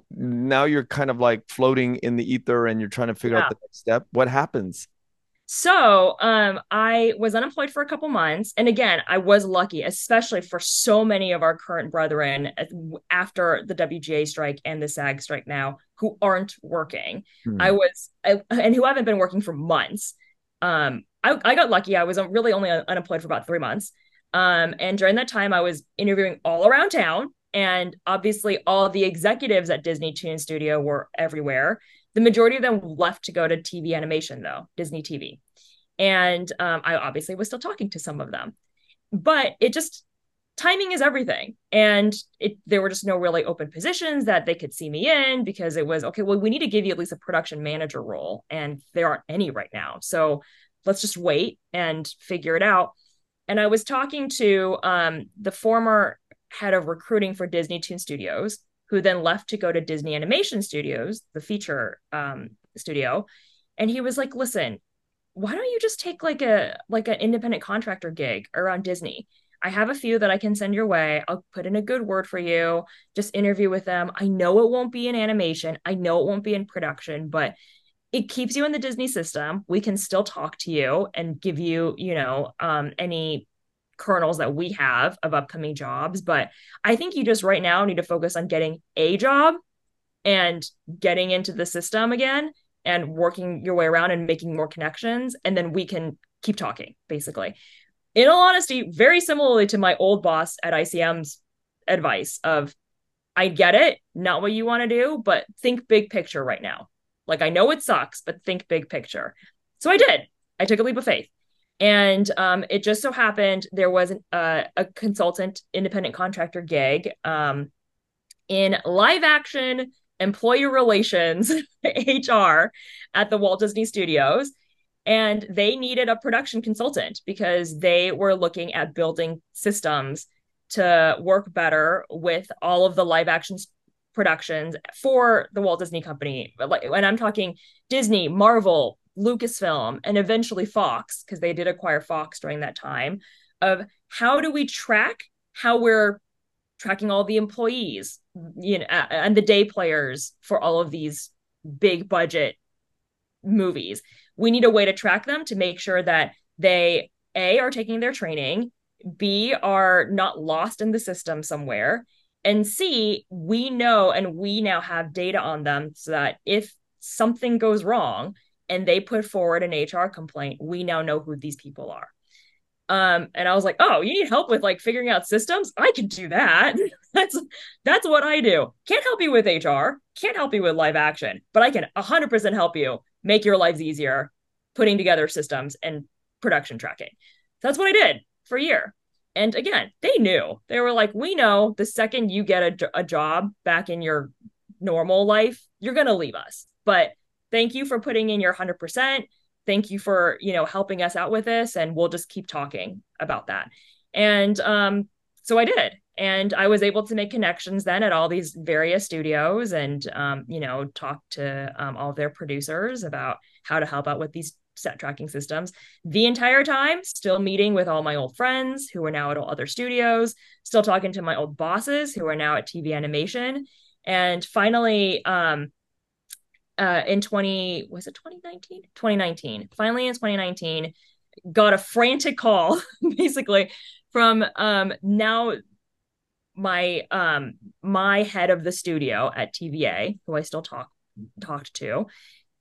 now you're kind of like floating in the ether and you're trying to figure yeah. out the next step. What happens? So um, I was unemployed for a couple months. And again, I was lucky, especially for so many of our current brethren after the WGA strike and the SAG strike now who aren't working. Hmm. I was, I, and who haven't been working for months. Um, I, I got lucky. I was really only unemployed for about three months. Um, and during that time, I was interviewing all around town. And obviously, all the executives at Disney Toon Studio were everywhere. The majority of them left to go to TV animation, though, Disney TV. And um, I obviously was still talking to some of them. But it just, timing is everything. And it, there were just no really open positions that they could see me in because it was, okay, well, we need to give you at least a production manager role. And there aren't any right now. So let's just wait and figure it out. And I was talking to um, the former head of recruiting for Disney Toon Studios, who then left to go to Disney Animation Studios, the feature um, studio. And he was like, listen, why don't you just take like a like an independent contractor gig around Disney? I have a few that I can send your way. I'll put in a good word for you. Just interview with them. I know it won't be in animation. I know it won't be in production, but it keeps you in the Disney system. We can still talk to you and give you, you know, um, any kernels that we have of upcoming jobs. But I think you just right now need to focus on getting a job and getting into the system again and working your way around and making more connections. And then we can keep talking, basically. In all honesty, very similarly to my old boss at ICM's advice of I get it, not what you want to do, but think big picture right now. Like I know it sucks, but think big picture. So I did. I took a leap of faith. And um, it just so happened there was an, uh, a consultant independent contractor gig um, in live action employee relations [LAUGHS] HR at the Walt Disney Studios. And they needed a production consultant because they were looking at building systems to work better with all of the live action productions for the Walt Disney Company. And I'm talking Disney, Marvel, Lucasfilm, and eventually Fox, because they did acquire Fox during that time, of how do we track how we're tracking all the employees, you know, and the day players for all of these big budget movies. We need a way to track them to make sure that they a are taking their training, b are not lost in the system somewhere, and c we know and we now have data on them so that if something goes wrong and they put forward an HR complaint, we now know who these people are. Um, and I was like, oh, you need help with like figuring out systems? I can do that. [LAUGHS] that's that's what I do. Can't help you with HR, can't help you with live action, but I can 100% help you make your lives easier putting together systems and production tracking. That's what I did for a year. And again, they knew. They were like, we know the second you get a, a job back in your normal life, you're going to leave us. But thank you for putting in your 100% thank you for you know helping us out with this and we'll just keep talking about that. And um so i did. And i was able to make connections then at all these various studios and um, you know talk to um, all of their producers about how to help out with these set tracking systems. The entire time still meeting with all my old friends who are now at all other studios still talking to my old bosses who are now at tv animation. And finally um, uh, in 20 was it 2019 2019 finally in 2019 got a frantic call [LAUGHS] basically from um now my um my head of the studio at TVA who I still talk talked to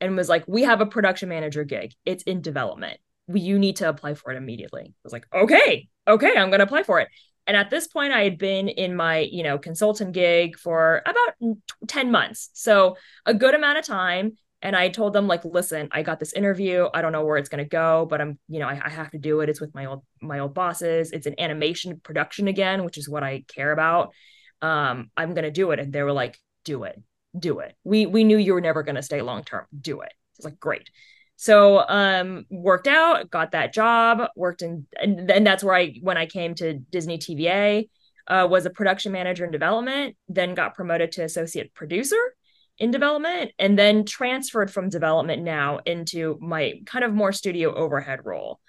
and was like we have a production manager gig. It's in development. You need to apply for it immediately. I was like okay okay I'm going to apply for it and at this point, I had been in my, you know, consultant gig for about 10 months. So a good amount of time. And I told them, like, listen, I got this interview. I don't know where it's gonna go, but I'm, you know, I, I have to do it. It's with my old my old bosses. It's an animation production again, which is what I care about. Um, I'm gonna do it. And they were like, do it, do it. We we knew you were never gonna stay long term. Do it. It's like, great. So um worked out, got that job, worked in and then that's where I when I came to Disney TVA, uh, was a production manager in development, then got promoted to associate producer in development, and then transferred from development now into my kind of more studio overhead role.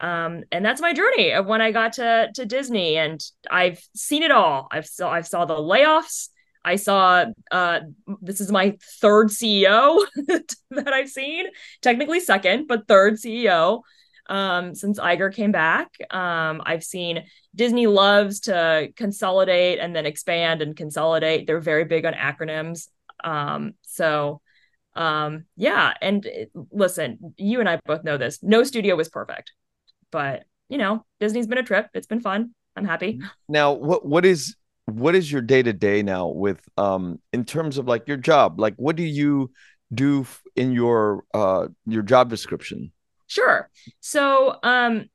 Um, and that's my journey of when I got to to Disney, and I've seen it all. I've saw I saw the layoffs. I saw uh, this is my third CEO [LAUGHS] that I've seen, technically second, but third CEO um, since Iger came back. Um, I've seen Disney loves to consolidate and then expand and consolidate. They're very big on acronyms. Um, so, um, yeah. And it, listen, you and I both know this. No studio was perfect, but you know, Disney's been a trip. It's been fun. I'm happy. Now, what what is what is your day to day now with um in terms of like your job? Like what do you do in your uh your job description? Sure. So um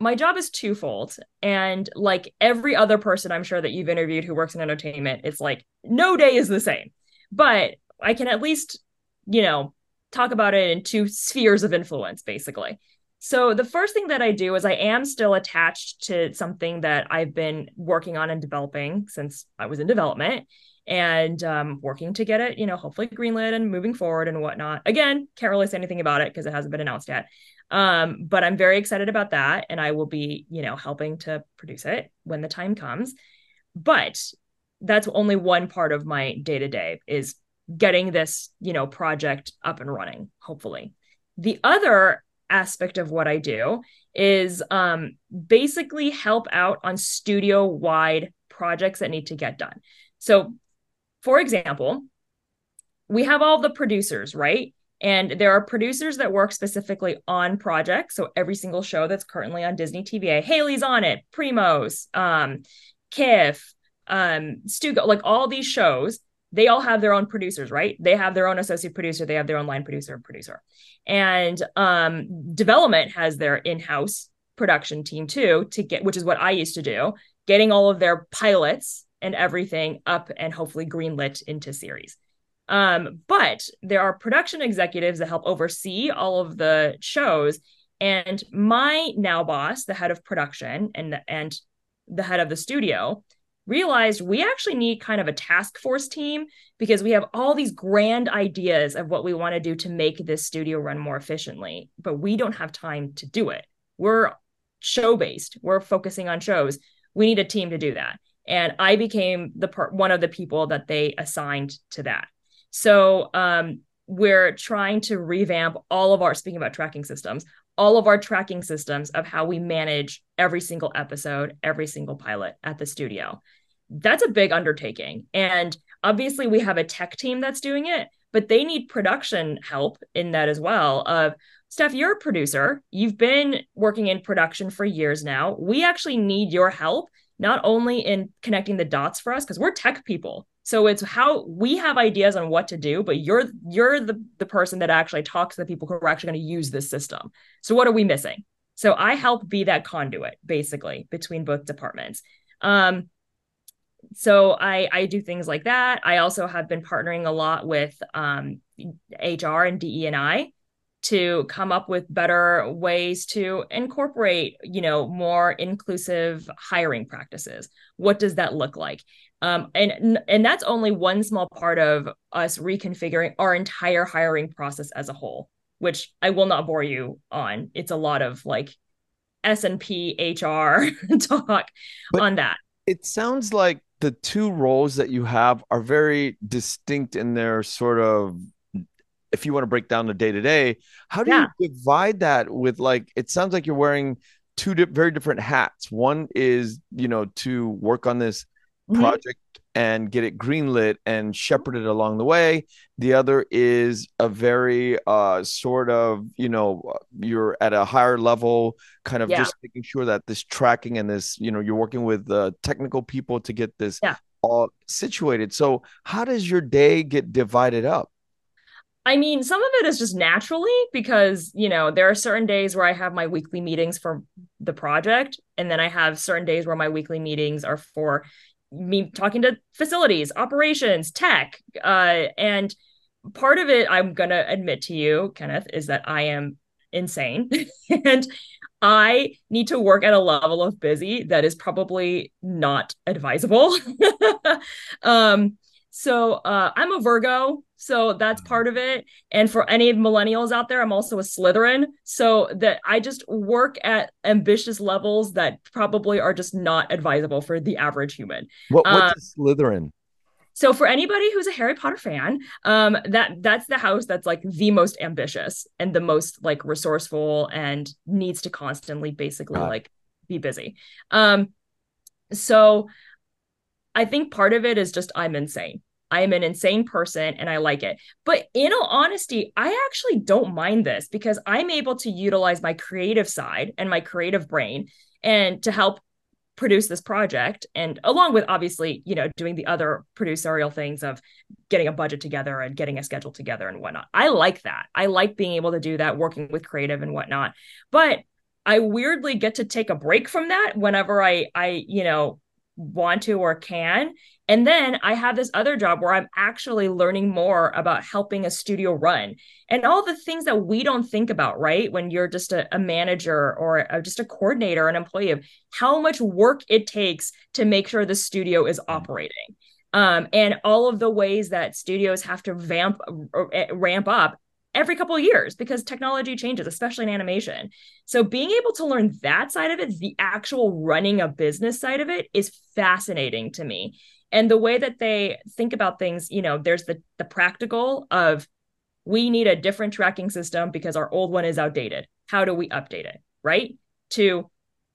my job is twofold and like every other person i'm sure that you've interviewed who works in entertainment it's like no day is the same. But i can at least you know talk about it in two spheres of influence basically so the first thing that I do is I am still attached to something that I've been working on and developing since I was in development and um, working to get it, you know, hopefully greenlit and moving forward and whatnot. Again, can't really say anything about it because it hasn't been announced yet. Um, but I'm very excited about that. And I will be, you know, helping to produce it when the time comes. But that's only one part of my day to day is getting this, you know, project up and running, hopefully. The other aspect of what I do is um, basically help out on studio wide projects that need to get done. So, for example, we have all the producers, right? And there are producers that work specifically on projects. So every single show that's currently on Disney TVA, Hailey's on it, Primos, um, Kiff, um, StuGo, like all these shows they all have their own producers, right? They have their own associate producer, they have their own line producer and producer. And um, development has their in-house production team too to get which is what I used to do, getting all of their pilots and everything up and hopefully greenlit into series. Um, but there are production executives that help oversee all of the shows. And my now boss, the head of production and and the head of the studio, realized we actually need kind of a task force team because we have all these grand ideas of what we want to do to make this studio run more efficiently, but we don't have time to do it. We're show based. We're focusing on shows. We need a team to do that. And I became the part one of the people that they assigned to that. So um, we're trying to revamp all of our speaking about tracking systems, all of our tracking systems of how we manage every single episode, every single pilot at the studio. That's a big undertaking. And obviously we have a tech team that's doing it, but they need production help in that as well of Steph, you're a producer. You've been working in production for years now. We actually need your help, not only in connecting the dots for us, because we're tech people. So it's how we have ideas on what to do, but you're you're the, the person that actually talks to the people who are actually going to use this system. So what are we missing? So I help be that conduit basically between both departments. Um, so I I do things like that. I also have been partnering a lot with um, HR and DE and I to come up with better ways to incorporate you know more inclusive hiring practices what does that look like um, and and that's only one small part of us reconfiguring our entire hiring process as a whole which i will not bore you on it's a lot of like s&p hr [LAUGHS] talk but on that it sounds like the two roles that you have are very distinct in their sort of if you want to break down the day to day, how do yeah. you divide that with like it sounds like you're wearing two di- very different hats. One is, you know, to work on this mm-hmm. project and get it greenlit and shepherd it along the way. The other is a very uh sort of, you know, you're at a higher level, kind of yeah. just making sure that this tracking and this, you know, you're working with uh, technical people to get this yeah. all situated. So, how does your day get divided up? I mean, some of it is just naturally because, you know, there are certain days where I have my weekly meetings for the project. And then I have certain days where my weekly meetings are for me talking to facilities, operations, tech. Uh, and part of it, I'm going to admit to you, Kenneth, is that I am insane. [LAUGHS] and I need to work at a level of busy that is probably not advisable. [LAUGHS] um, so uh, I'm a Virgo, so that's part of it. And for any millennials out there, I'm also a Slytherin, so that I just work at ambitious levels that probably are just not advisable for the average human. What, what's um, Slytherin? So for anybody who's a Harry Potter fan, um, that that's the house that's like the most ambitious and the most like resourceful and needs to constantly basically ah. like be busy. Um, so I think part of it is just I'm insane. I am an insane person and I like it. But in all honesty, I actually don't mind this because I'm able to utilize my creative side and my creative brain and to help produce this project and along with obviously you know doing the other producerial things of getting a budget together and getting a schedule together and whatnot. I like that. I like being able to do that working with creative and whatnot. But i weirdly get to take a break from that whenever i i you know want to or can. And then I have this other job where I'm actually learning more about helping a studio run and all the things that we don't think about, right? When you're just a, a manager or a, just a coordinator, an employee of how much work it takes to make sure the studio is operating. Um, and all of the ways that studios have to vamp ramp up every couple of years because technology changes, especially in animation. So being able to learn that side of it, the actual running a business side of it is fascinating to me. And the way that they think about things, you know, there's the the practical of we need a different tracking system because our old one is outdated. How do we update it? Right? To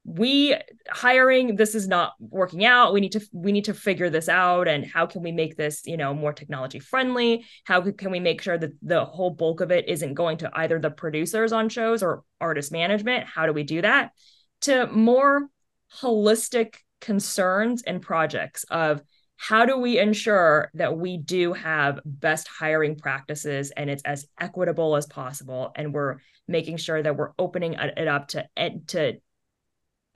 we hiring this is not working out. We need to we need to figure this out and how can we make this you know more technology friendly? How can we make sure that the whole bulk of it isn't going to either the producers on shows or artist management? How do we do that? To more holistic concerns and projects of how do we ensure that we do have best hiring practices and it's as equitable as possible. And we're making sure that we're opening it up to to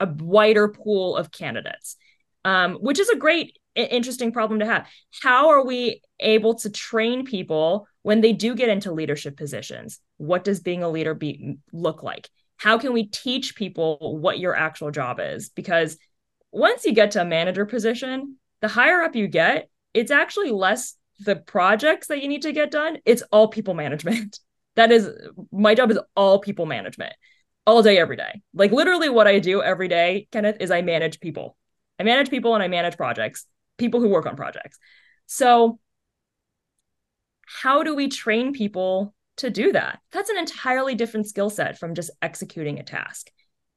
a wider pool of candidates, um, which is a great interesting problem to have. How are we able to train people when they do get into leadership positions? What does being a leader be look like? How can we teach people what your actual job is? Because once you get to a manager position, the higher up you get, it's actually less the projects that you need to get done. It's all people management. [LAUGHS] That is my job is all people management all day, every day. Like literally what I do every day, Kenneth, is I manage people. I manage people and I manage projects, people who work on projects. So how do we train people to do that? That's an entirely different skill set from just executing a task.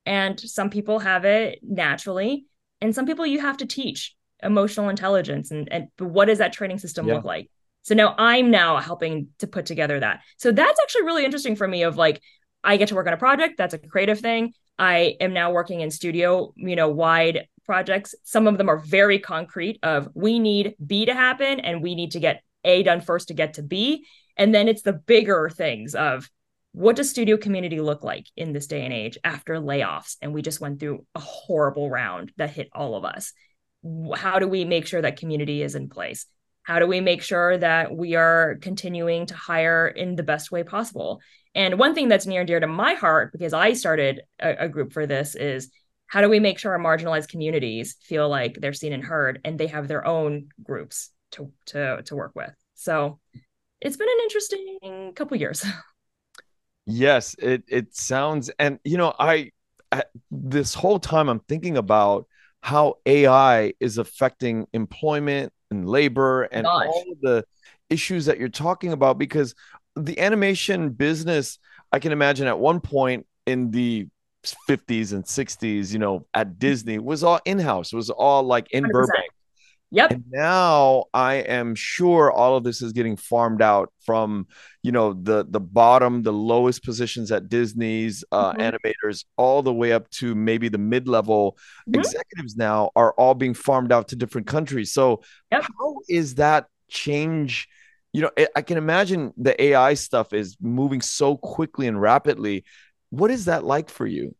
And some people have it naturally, and some people you have to teach emotional intelligence and, and what does that training system yeah. look like? So now I'm now helping to put together that. So that's actually really interesting for me of like I get to work on a project, that's a creative thing. I am now working in studio, you know, wide projects. Some of them are very concrete of we need B to happen and we need to get A done first to get to B. And then it's the bigger things of what does studio community look like in this day and age after layoffs? And we just went through a horrible round that hit all of us. How do we make sure that community is in place? How do we make sure that we are continuing to hire in the best way possible? And one thing that's near and dear to my heart, because I started a, a group for this, is how do we make sure our marginalized communities feel like they're seen and heard and they have their own groups to to to work with so it's been an interesting couple years [LAUGHS] yes it it sounds and you know i, I this whole time i'm thinking about how ai is affecting employment and labor and Gosh. all of the issues that you're talking about because the animation business i can imagine at one point in the 50s and 60s, you know, at Disney was all in house, It was all like in 100%. Burbank. Yep. And now I am sure all of this is getting farmed out from, you know, the the bottom, the lowest positions at Disney's uh, mm-hmm. animators, all the way up to maybe the mid level mm-hmm. executives now are all being farmed out to different countries. So yep. how is that change? You know, I can imagine the AI stuff is moving so quickly and rapidly. What is that like for you?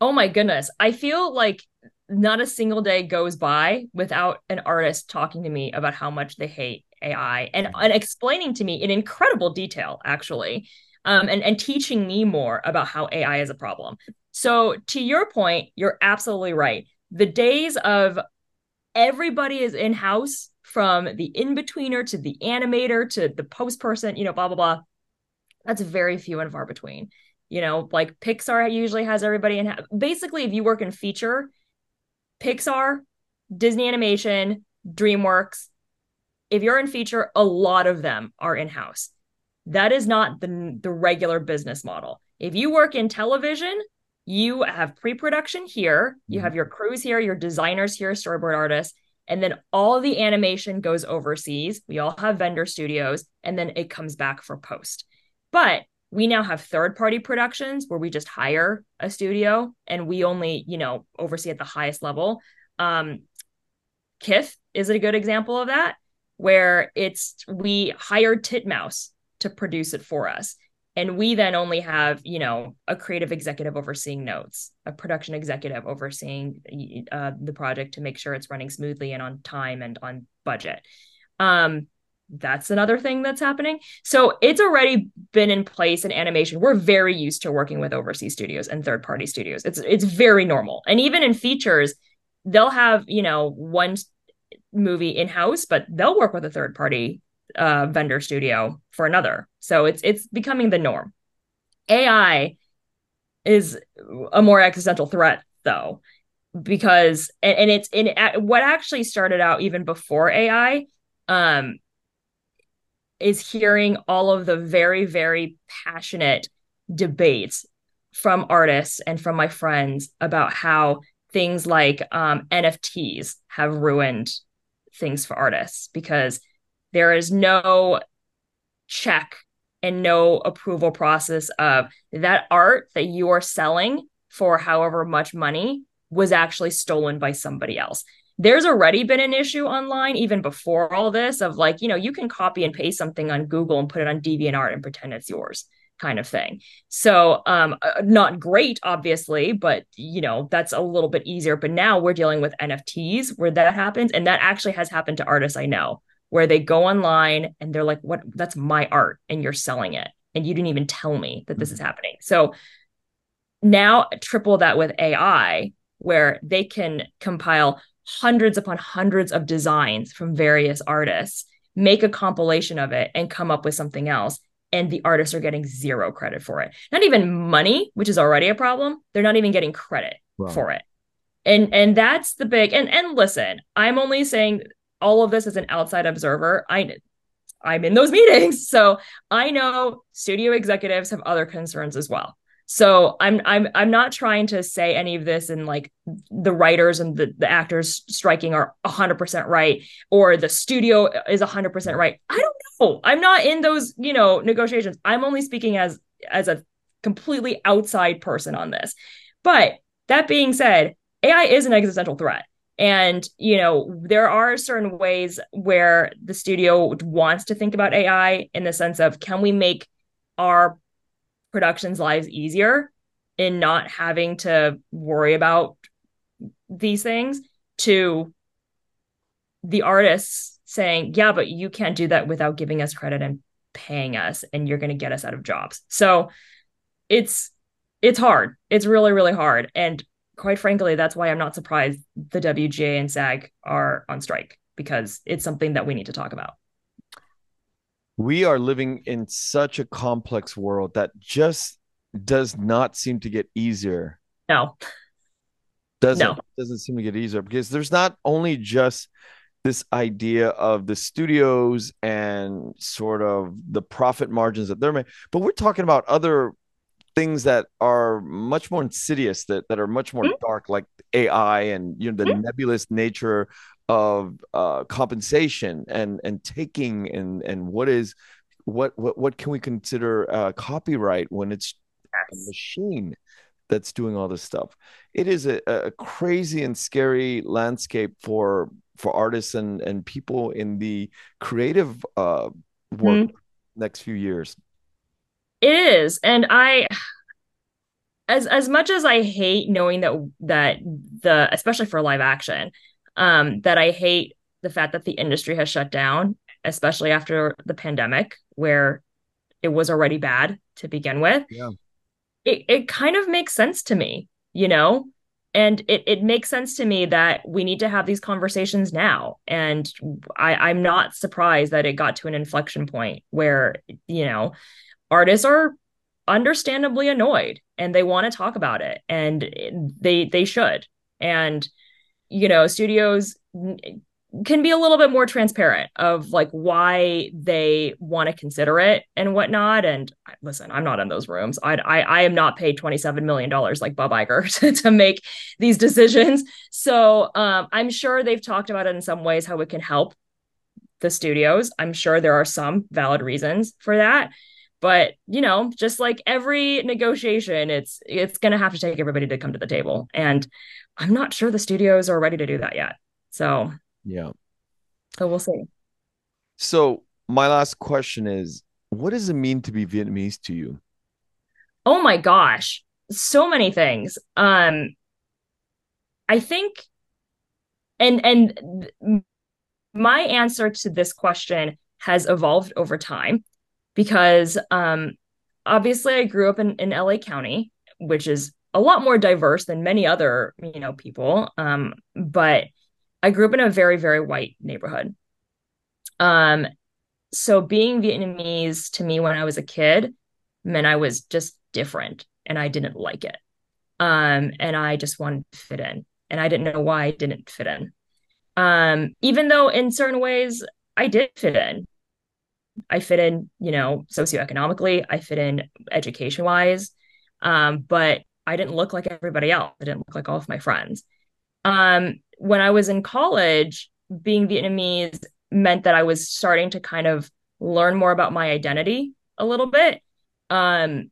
Oh my goodness. I feel like not a single day goes by without an artist talking to me about how much they hate AI and, and explaining to me in incredible detail, actually, um, and, and teaching me more about how AI is a problem. So, to your point, you're absolutely right. The days of everybody is in house from the in betweener to the animator to the post person, you know, blah, blah, blah. That's very few and far between you know like pixar usually has everybody in basically if you work in feature pixar disney animation dreamworks if you're in feature a lot of them are in house that is not the the regular business model if you work in television you have pre-production here you mm-hmm. have your crews here your designers here storyboard artists and then all the animation goes overseas. We all have vendor studios and then it comes back for post. But we now have third party productions where we just hire a studio and we only you know oversee at the highest level. Um Kiff is a good example of that where it's we hired titmouse to produce it for us and we then only have you know a creative executive overseeing notes a production executive overseeing uh, the project to make sure it's running smoothly and on time and on budget um that's another thing that's happening. So it's already been in place in animation. We're very used to working with overseas studios and third party studios. It's it's very normal. And even in features, they'll have, you know, one movie in house, but they'll work with a third party uh, vendor studio for another. So it's it's becoming the norm. AI is a more existential threat though because and, and it's in what actually started out even before AI um is hearing all of the very, very passionate debates from artists and from my friends about how things like um, NFTs have ruined things for artists because there is no check and no approval process of that art that you are selling for however much money was actually stolen by somebody else there's already been an issue online even before all this of like you know you can copy and paste something on google and put it on deviantart and pretend it's yours kind of thing. So, um, uh, not great, obviously, but you know that's a little bit easier. But now we're dealing with NFTs where that happens, and that actually has happened to artists I know where they go online and they're like, "What? That's my art, and you're selling it, and you didn't even tell me that this mm-hmm. is happening." So now triple that with AI, where they can compile hundreds upon hundreds of designs from various artists, make a compilation of it, and come up with something else and the artists are getting zero credit for it. Not even money, which is already a problem. They're not even getting credit for it. And and that's the big and and listen, I'm only saying all of this as an outside observer. I I'm in those meetings. [LAUGHS] So I know studio executives have other concerns as well. So I'm I'm I'm not trying to say any of this and like the writers and the, the actors striking are 100% right or the studio is 100% right. I don't know. I'm not in those, you know, negotiations. I'm only speaking as as a completely outside person on this. But that being said, AI is an existential threat. And, you know, there are certain ways where the studio wants to think about AI in the sense of can we make our productions lives easier in not having to worry about these things to the artists saying yeah but you can't do that without giving us credit and paying us and you're going to get us out of jobs. So it's it's hard. It's really really hard. And quite frankly that's why i'm not surprised the wga and sag are on strike because it's something that we need to talk about we are living in such a complex world that just does not seem to get easier. No. Doesn't no. doesn't seem to get easier because there's not only just this idea of the studios and sort of the profit margins that they're making, but we're talking about other things that are much more insidious that, that are much more mm-hmm. dark like ai and you know the mm-hmm. nebulous nature of uh, compensation and and taking and and what is what what what can we consider uh, copyright when it's a machine that's doing all this stuff it is a, a crazy and scary landscape for for artists and and people in the creative uh work mm-hmm. next few years it is and i as as much as i hate knowing that that the especially for live action um, that I hate the fact that the industry has shut down, especially after the pandemic, where it was already bad to begin with. Yeah. It, it kind of makes sense to me, you know? And it, it makes sense to me that we need to have these conversations now. And I, I'm not surprised that it got to an inflection point where, you know, artists are understandably annoyed and they want to talk about it and they they should. And you know, studios can be a little bit more transparent of like why they want to consider it and whatnot. And listen, I'm not in those rooms. I I, I am not paid 27 million dollars like Bob Iger [LAUGHS] to, to make these decisions. So um, I'm sure they've talked about it in some ways how it can help the studios. I'm sure there are some valid reasons for that. But you know, just like every negotiation, it's it's gonna have to take everybody to come to the table. And I'm not sure the studios are ready to do that yet. So, yeah. So we'll see. So, my last question is what does it mean to be Vietnamese to you? Oh my gosh, so many things. Um I think and and my answer to this question has evolved over time because um obviously I grew up in in LA County, which is a lot more diverse than many other you know people. Um but i grew up in a very very white neighborhood. Um so being vietnamese to me when i was a kid meant i was just different and i didn't like it. Um and i just wanted to fit in and i didn't know why i didn't fit in. Um even though in certain ways i did fit in i fit in you know socioeconomically i fit in education wise um but I didn't look like everybody else. I didn't look like all of my friends. Um, when I was in college, being Vietnamese meant that I was starting to kind of learn more about my identity a little bit. Um,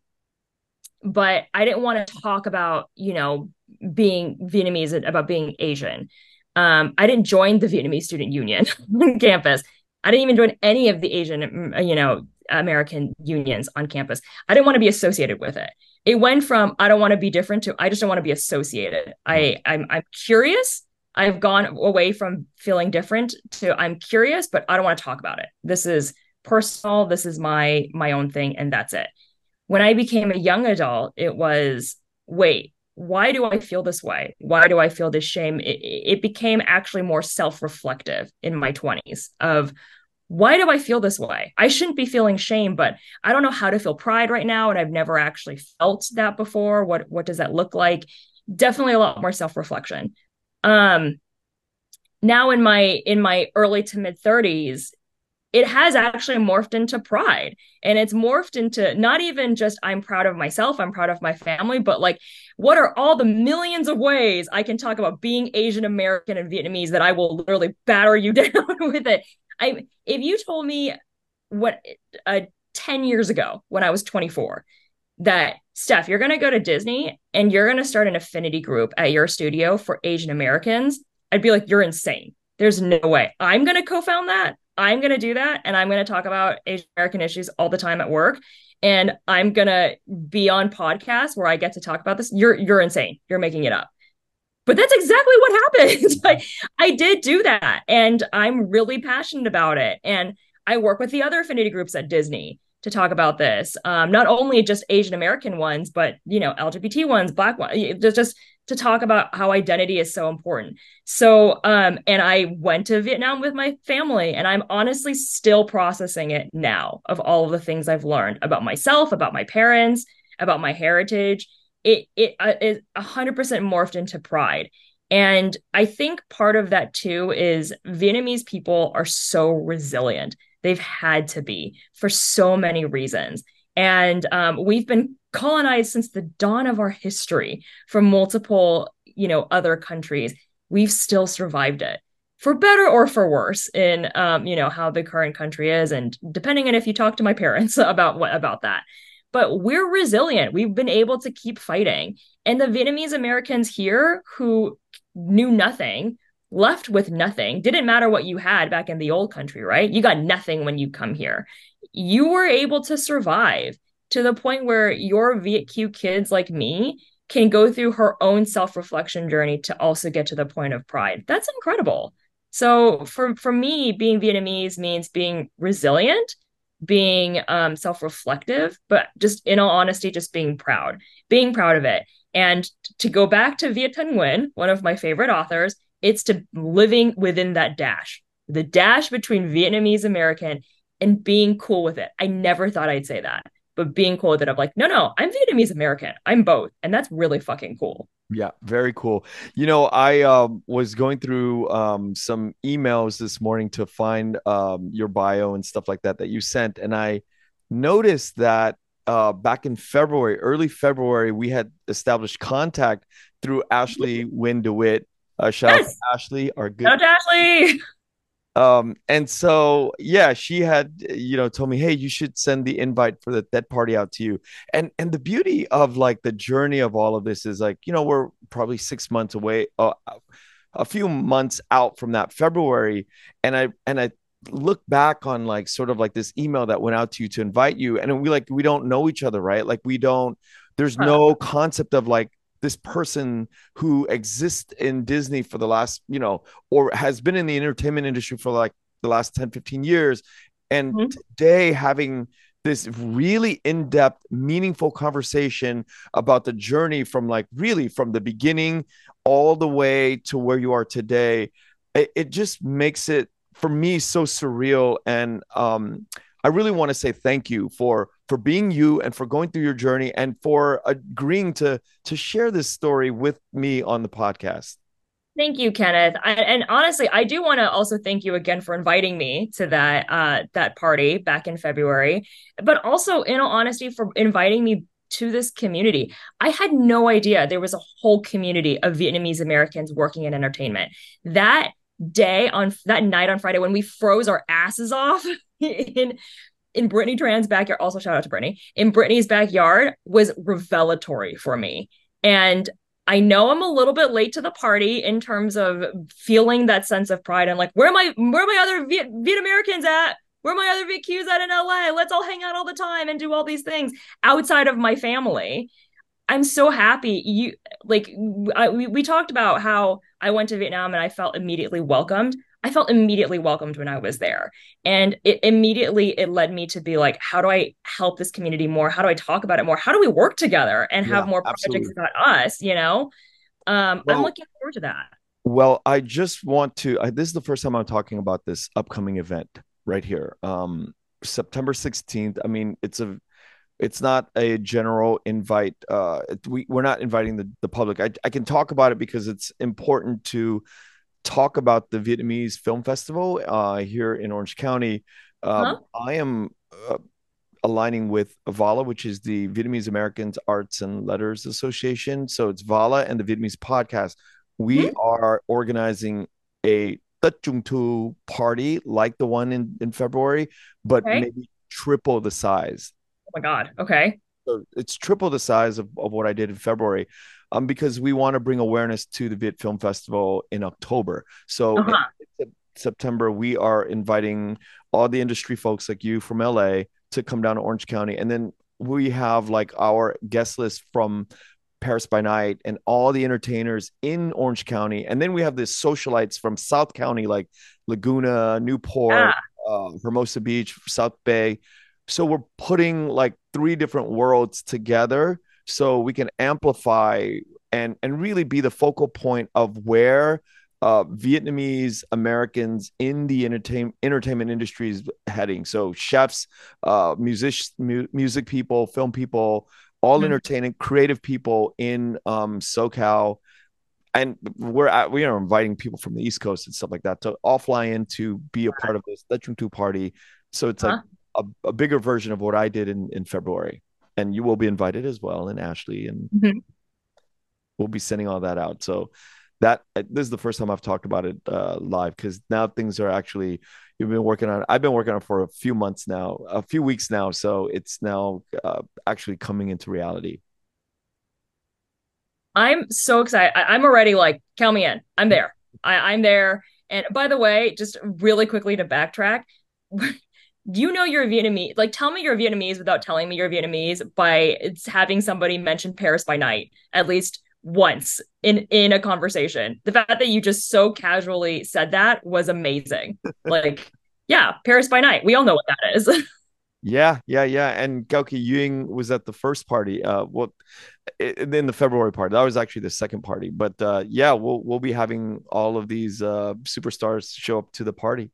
but I didn't want to talk about, you know, being Vietnamese, about being Asian. Um, I didn't join the Vietnamese Student Union [LAUGHS] on campus. I didn't even join any of the Asian, mm, uh, you know, American unions on campus. I didn't want to be associated with it. It went from I don't want to be different to I just don't want to be associated. I hmm. I'm I'm curious. I've gone away from feeling different to I'm curious, but I don't want to talk about it. This is personal. This is my my own thing, and that's it. When I became a young adult, it was wait, why do I feel this way? Why do I feel this shame? It, it became actually more self reflective in my 20s of why do I feel this way? I shouldn't be feeling shame, but I don't know how to feel pride right now. And I've never actually felt that before. What, what does that look like? Definitely a lot more self reflection. Um, now in my in my early to mid 30s it has actually morphed into pride. And it's morphed into not even just i'm proud of myself i'm proud of my family but like what are all the millions of ways i can talk about being asian american and vietnamese that i will literally batter you [LAUGHS] down with it. I if you told me what uh, 10 years ago when i was 24 that steph you're going to go to disney and you're going to start an affinity group at your studio for asian americans i'd be like you're insane. There's no way. I'm going to co-found that I'm going to do that and I'm going to talk about Asian American issues all the time at work and I'm going to be on podcasts where I get to talk about this. You're you're insane. You're making it up. But that's exactly what happened. [LAUGHS] like I did do that and I'm really passionate about it and I work with the other affinity groups at Disney to talk about this. Um, not only just Asian American ones, but you know, LGBT ones, black ones, just, just to talk about how identity is so important. So, um, and I went to Vietnam with my family, and I'm honestly still processing it now of all of the things I've learned about myself, about my parents, about my heritage. It it is uh, is hundred percent morphed into pride. And I think part of that too is Vietnamese people are so resilient. They've had to be for so many reasons. And um, we've been colonized since the dawn of our history from multiple, you know, other countries. We've still survived it. For better or for worse in um, you know how the current country is and depending on if you talk to my [LAUGHS] parents about what about that. But we're resilient. We've been able to keep fighting. And the vietnamese americans here who knew nothing left with nothing didn't matter what you had back in the old country right? You got nothing when you come here. You were able to survive to the point where your Viet Kieu kids like me can go through her own self-reflection journey to also get to the point of pride. That's incredible. So for for me, being Vietnamese means being resilient, being um, self-reflective, but just in all honesty, just being proud, being proud of it. And to go back to Viet Thanh Nguyen, one of my favorite authors, it's to living within that dash, the dash between Vietnamese American and being cool with it. I never thought I'd say that but being cool it of like, no, no, I'm Vietnamese American. I'm both. And that's really fucking cool. Yeah, very cool. You know, I um, was going through um, some emails this morning to find um, your bio and stuff like that that you sent, and I noticed that uh, back in February, early February, we had established contact through Ashley Wynn DeWitt. Uh, shout yes. out to Ashley, our good. Shout out to Ashley. [LAUGHS] um and so yeah she had you know told me hey you should send the invite for the that party out to you. And and the beauty of like the journey of all of this is like you know we're probably six months away uh, a few months out from that february. And i and i look back on like sort of like this email that went out to you to invite you. And we like we don't know each other right? Like we don't there's no concept of like this person who exists in Disney for the last, you know, or has been in the entertainment industry for like the last 10, 15 years. And mm-hmm. today having this really in-depth, meaningful conversation about the journey from like really from the beginning all the way to where you are today. It, it just makes it for me so surreal. And um, I really want to say thank you for for being you and for going through your journey and for agreeing to to share this story with me on the podcast. Thank you, Kenneth. I, and honestly, I do want to also thank you again for inviting me to that uh, that party back in February, but also, in all honesty, for inviting me to this community. I had no idea there was a whole community of Vietnamese Americans working in entertainment. That day on that night on Friday when we froze our asses off [LAUGHS] in in Brittany Tran's backyard, also shout out to Brittany, in Brittany's backyard was revelatory for me. And I know I'm a little bit late to the party in terms of feeling that sense of pride and like, where am I, where are my other Viet, Viet Americans at? where are my other Viet Kieus at in LA? Let's all hang out all the time and do all these things outside of my family. I'm so happy you like I, we, we talked about how I went to Vietnam and I felt immediately welcomed. I felt immediately welcomed when I was there. And it immediately it led me to be like, how do I help this community more? How do I talk about it more? How do we work together and have yeah, more absolutely. projects about us? You know, um, well, I'm looking forward to that. Well, I just want to. I, this is the first time I'm talking about this upcoming event right here. Um, September 16th. I mean, it's a it's not a general invite uh we, we're not inviting the, the public I, I can talk about it because it's important to talk about the Vietnamese Film Festival uh, here in Orange County. Um, huh? I am uh, aligning with VALA, which is the Vietnamese Americans Arts and Letters Association. So it's VALA and the Vietnamese podcast. We mm-hmm. are organizing a Tết Trung Thu party like the one in, in February, but okay. maybe triple the size. Oh my God. Okay. So it's triple the size of, of what I did in February um, because we want to bring awareness to the Viet Film Festival in October. So uh-huh. in September, we are inviting all the industry folks like you from LA to come down to Orange County. And then we have like our guest list from Paris by Night and all the entertainers in Orange County. And then we have the socialites from South County, like Laguna, Newport, yeah. uh, Hermosa Beach, South Bay. So we're putting like three different worlds together so we can amplify and and really be the focal point of where uh, Vietnamese Americans in the entertain, entertainment industry is heading. So chefs, uh, music, mu- music people, film people, all mm-hmm. entertaining, creative people in um, SoCal. And we're at, we are inviting people from the East Coast and stuff like that to all fly in to be a part of this Trung Thu party. So it's huh? like a, a, bigger version of what I did in, in February and you will be invited as well and ashley and mm-hmm. we'll be sending all that out. So that uh, this is the first time i've talked about it uh, live because now things are actually you've been working on i've been working on for a few months now a few weeks now so it's now uh, actually coming into reality. I'm so excited I- i'm already like count me in. I'm there. I- i'm there. And by the way just really quickly to backtrack you know you're Vietnamese. Like, tell me you're Vietnamese without telling me you're Vietnamese by having somebody mention Paris by night at least once in in a conversation. The fact that you just so casually said that was amazing. [LAUGHS] like, yeah, Paris by night. We all know what that is. [LAUGHS] yeah, yeah, yeah. And Gauke Ying was at the first party. Uh, what in the February party? That was actually the second party. But uh, yeah, we'll we'll be having all of these uh, superstars show up to the party.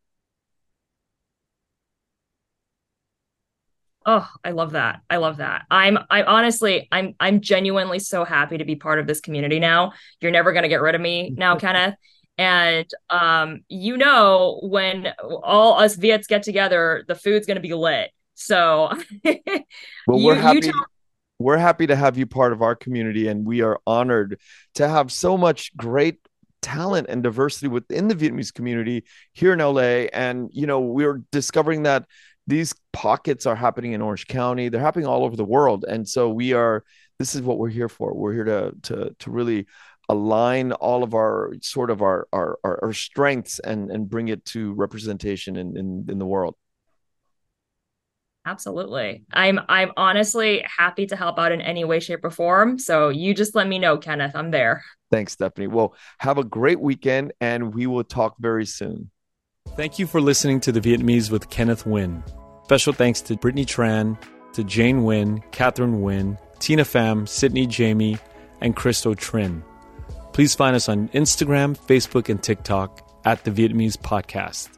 Oh, I love that. I love that. I'm I honestly I'm I'm genuinely so happy to be part of this community now. You're never going to get rid of me now, Kenneth. And um you know when all us Viets get together, the food's going to be lit. So [LAUGHS] Well, we're happy tell- we're happy to have you part of our community and we are honored to have so much great talent and diversity within the Vietnamese community here in LA and you know we're discovering that these pockets are happening in Orange County. They're happening all over the world. And so we are, this is what we're here for. We're here to, to, to really align all of our sort of our, our, our, strengths and, and bring it to representation in, in, in the world. Absolutely. I'm I'm honestly happy to help out in any way, shape, or form. So you just let me know, Kenneth. I'm there. Thanks, Stephanie. Well, have a great weekend and we will talk very soon. Thank you for listening to The Vietnamese with Kenneth Nguyen. Special thanks to Brittany Tran, to Jane Nguyen, Catherine Nguyen, Tina Pham, Sydney Jamie, and Christo Trin. Please find us on Instagram, Facebook, and TikTok at The Vietnamese Podcast.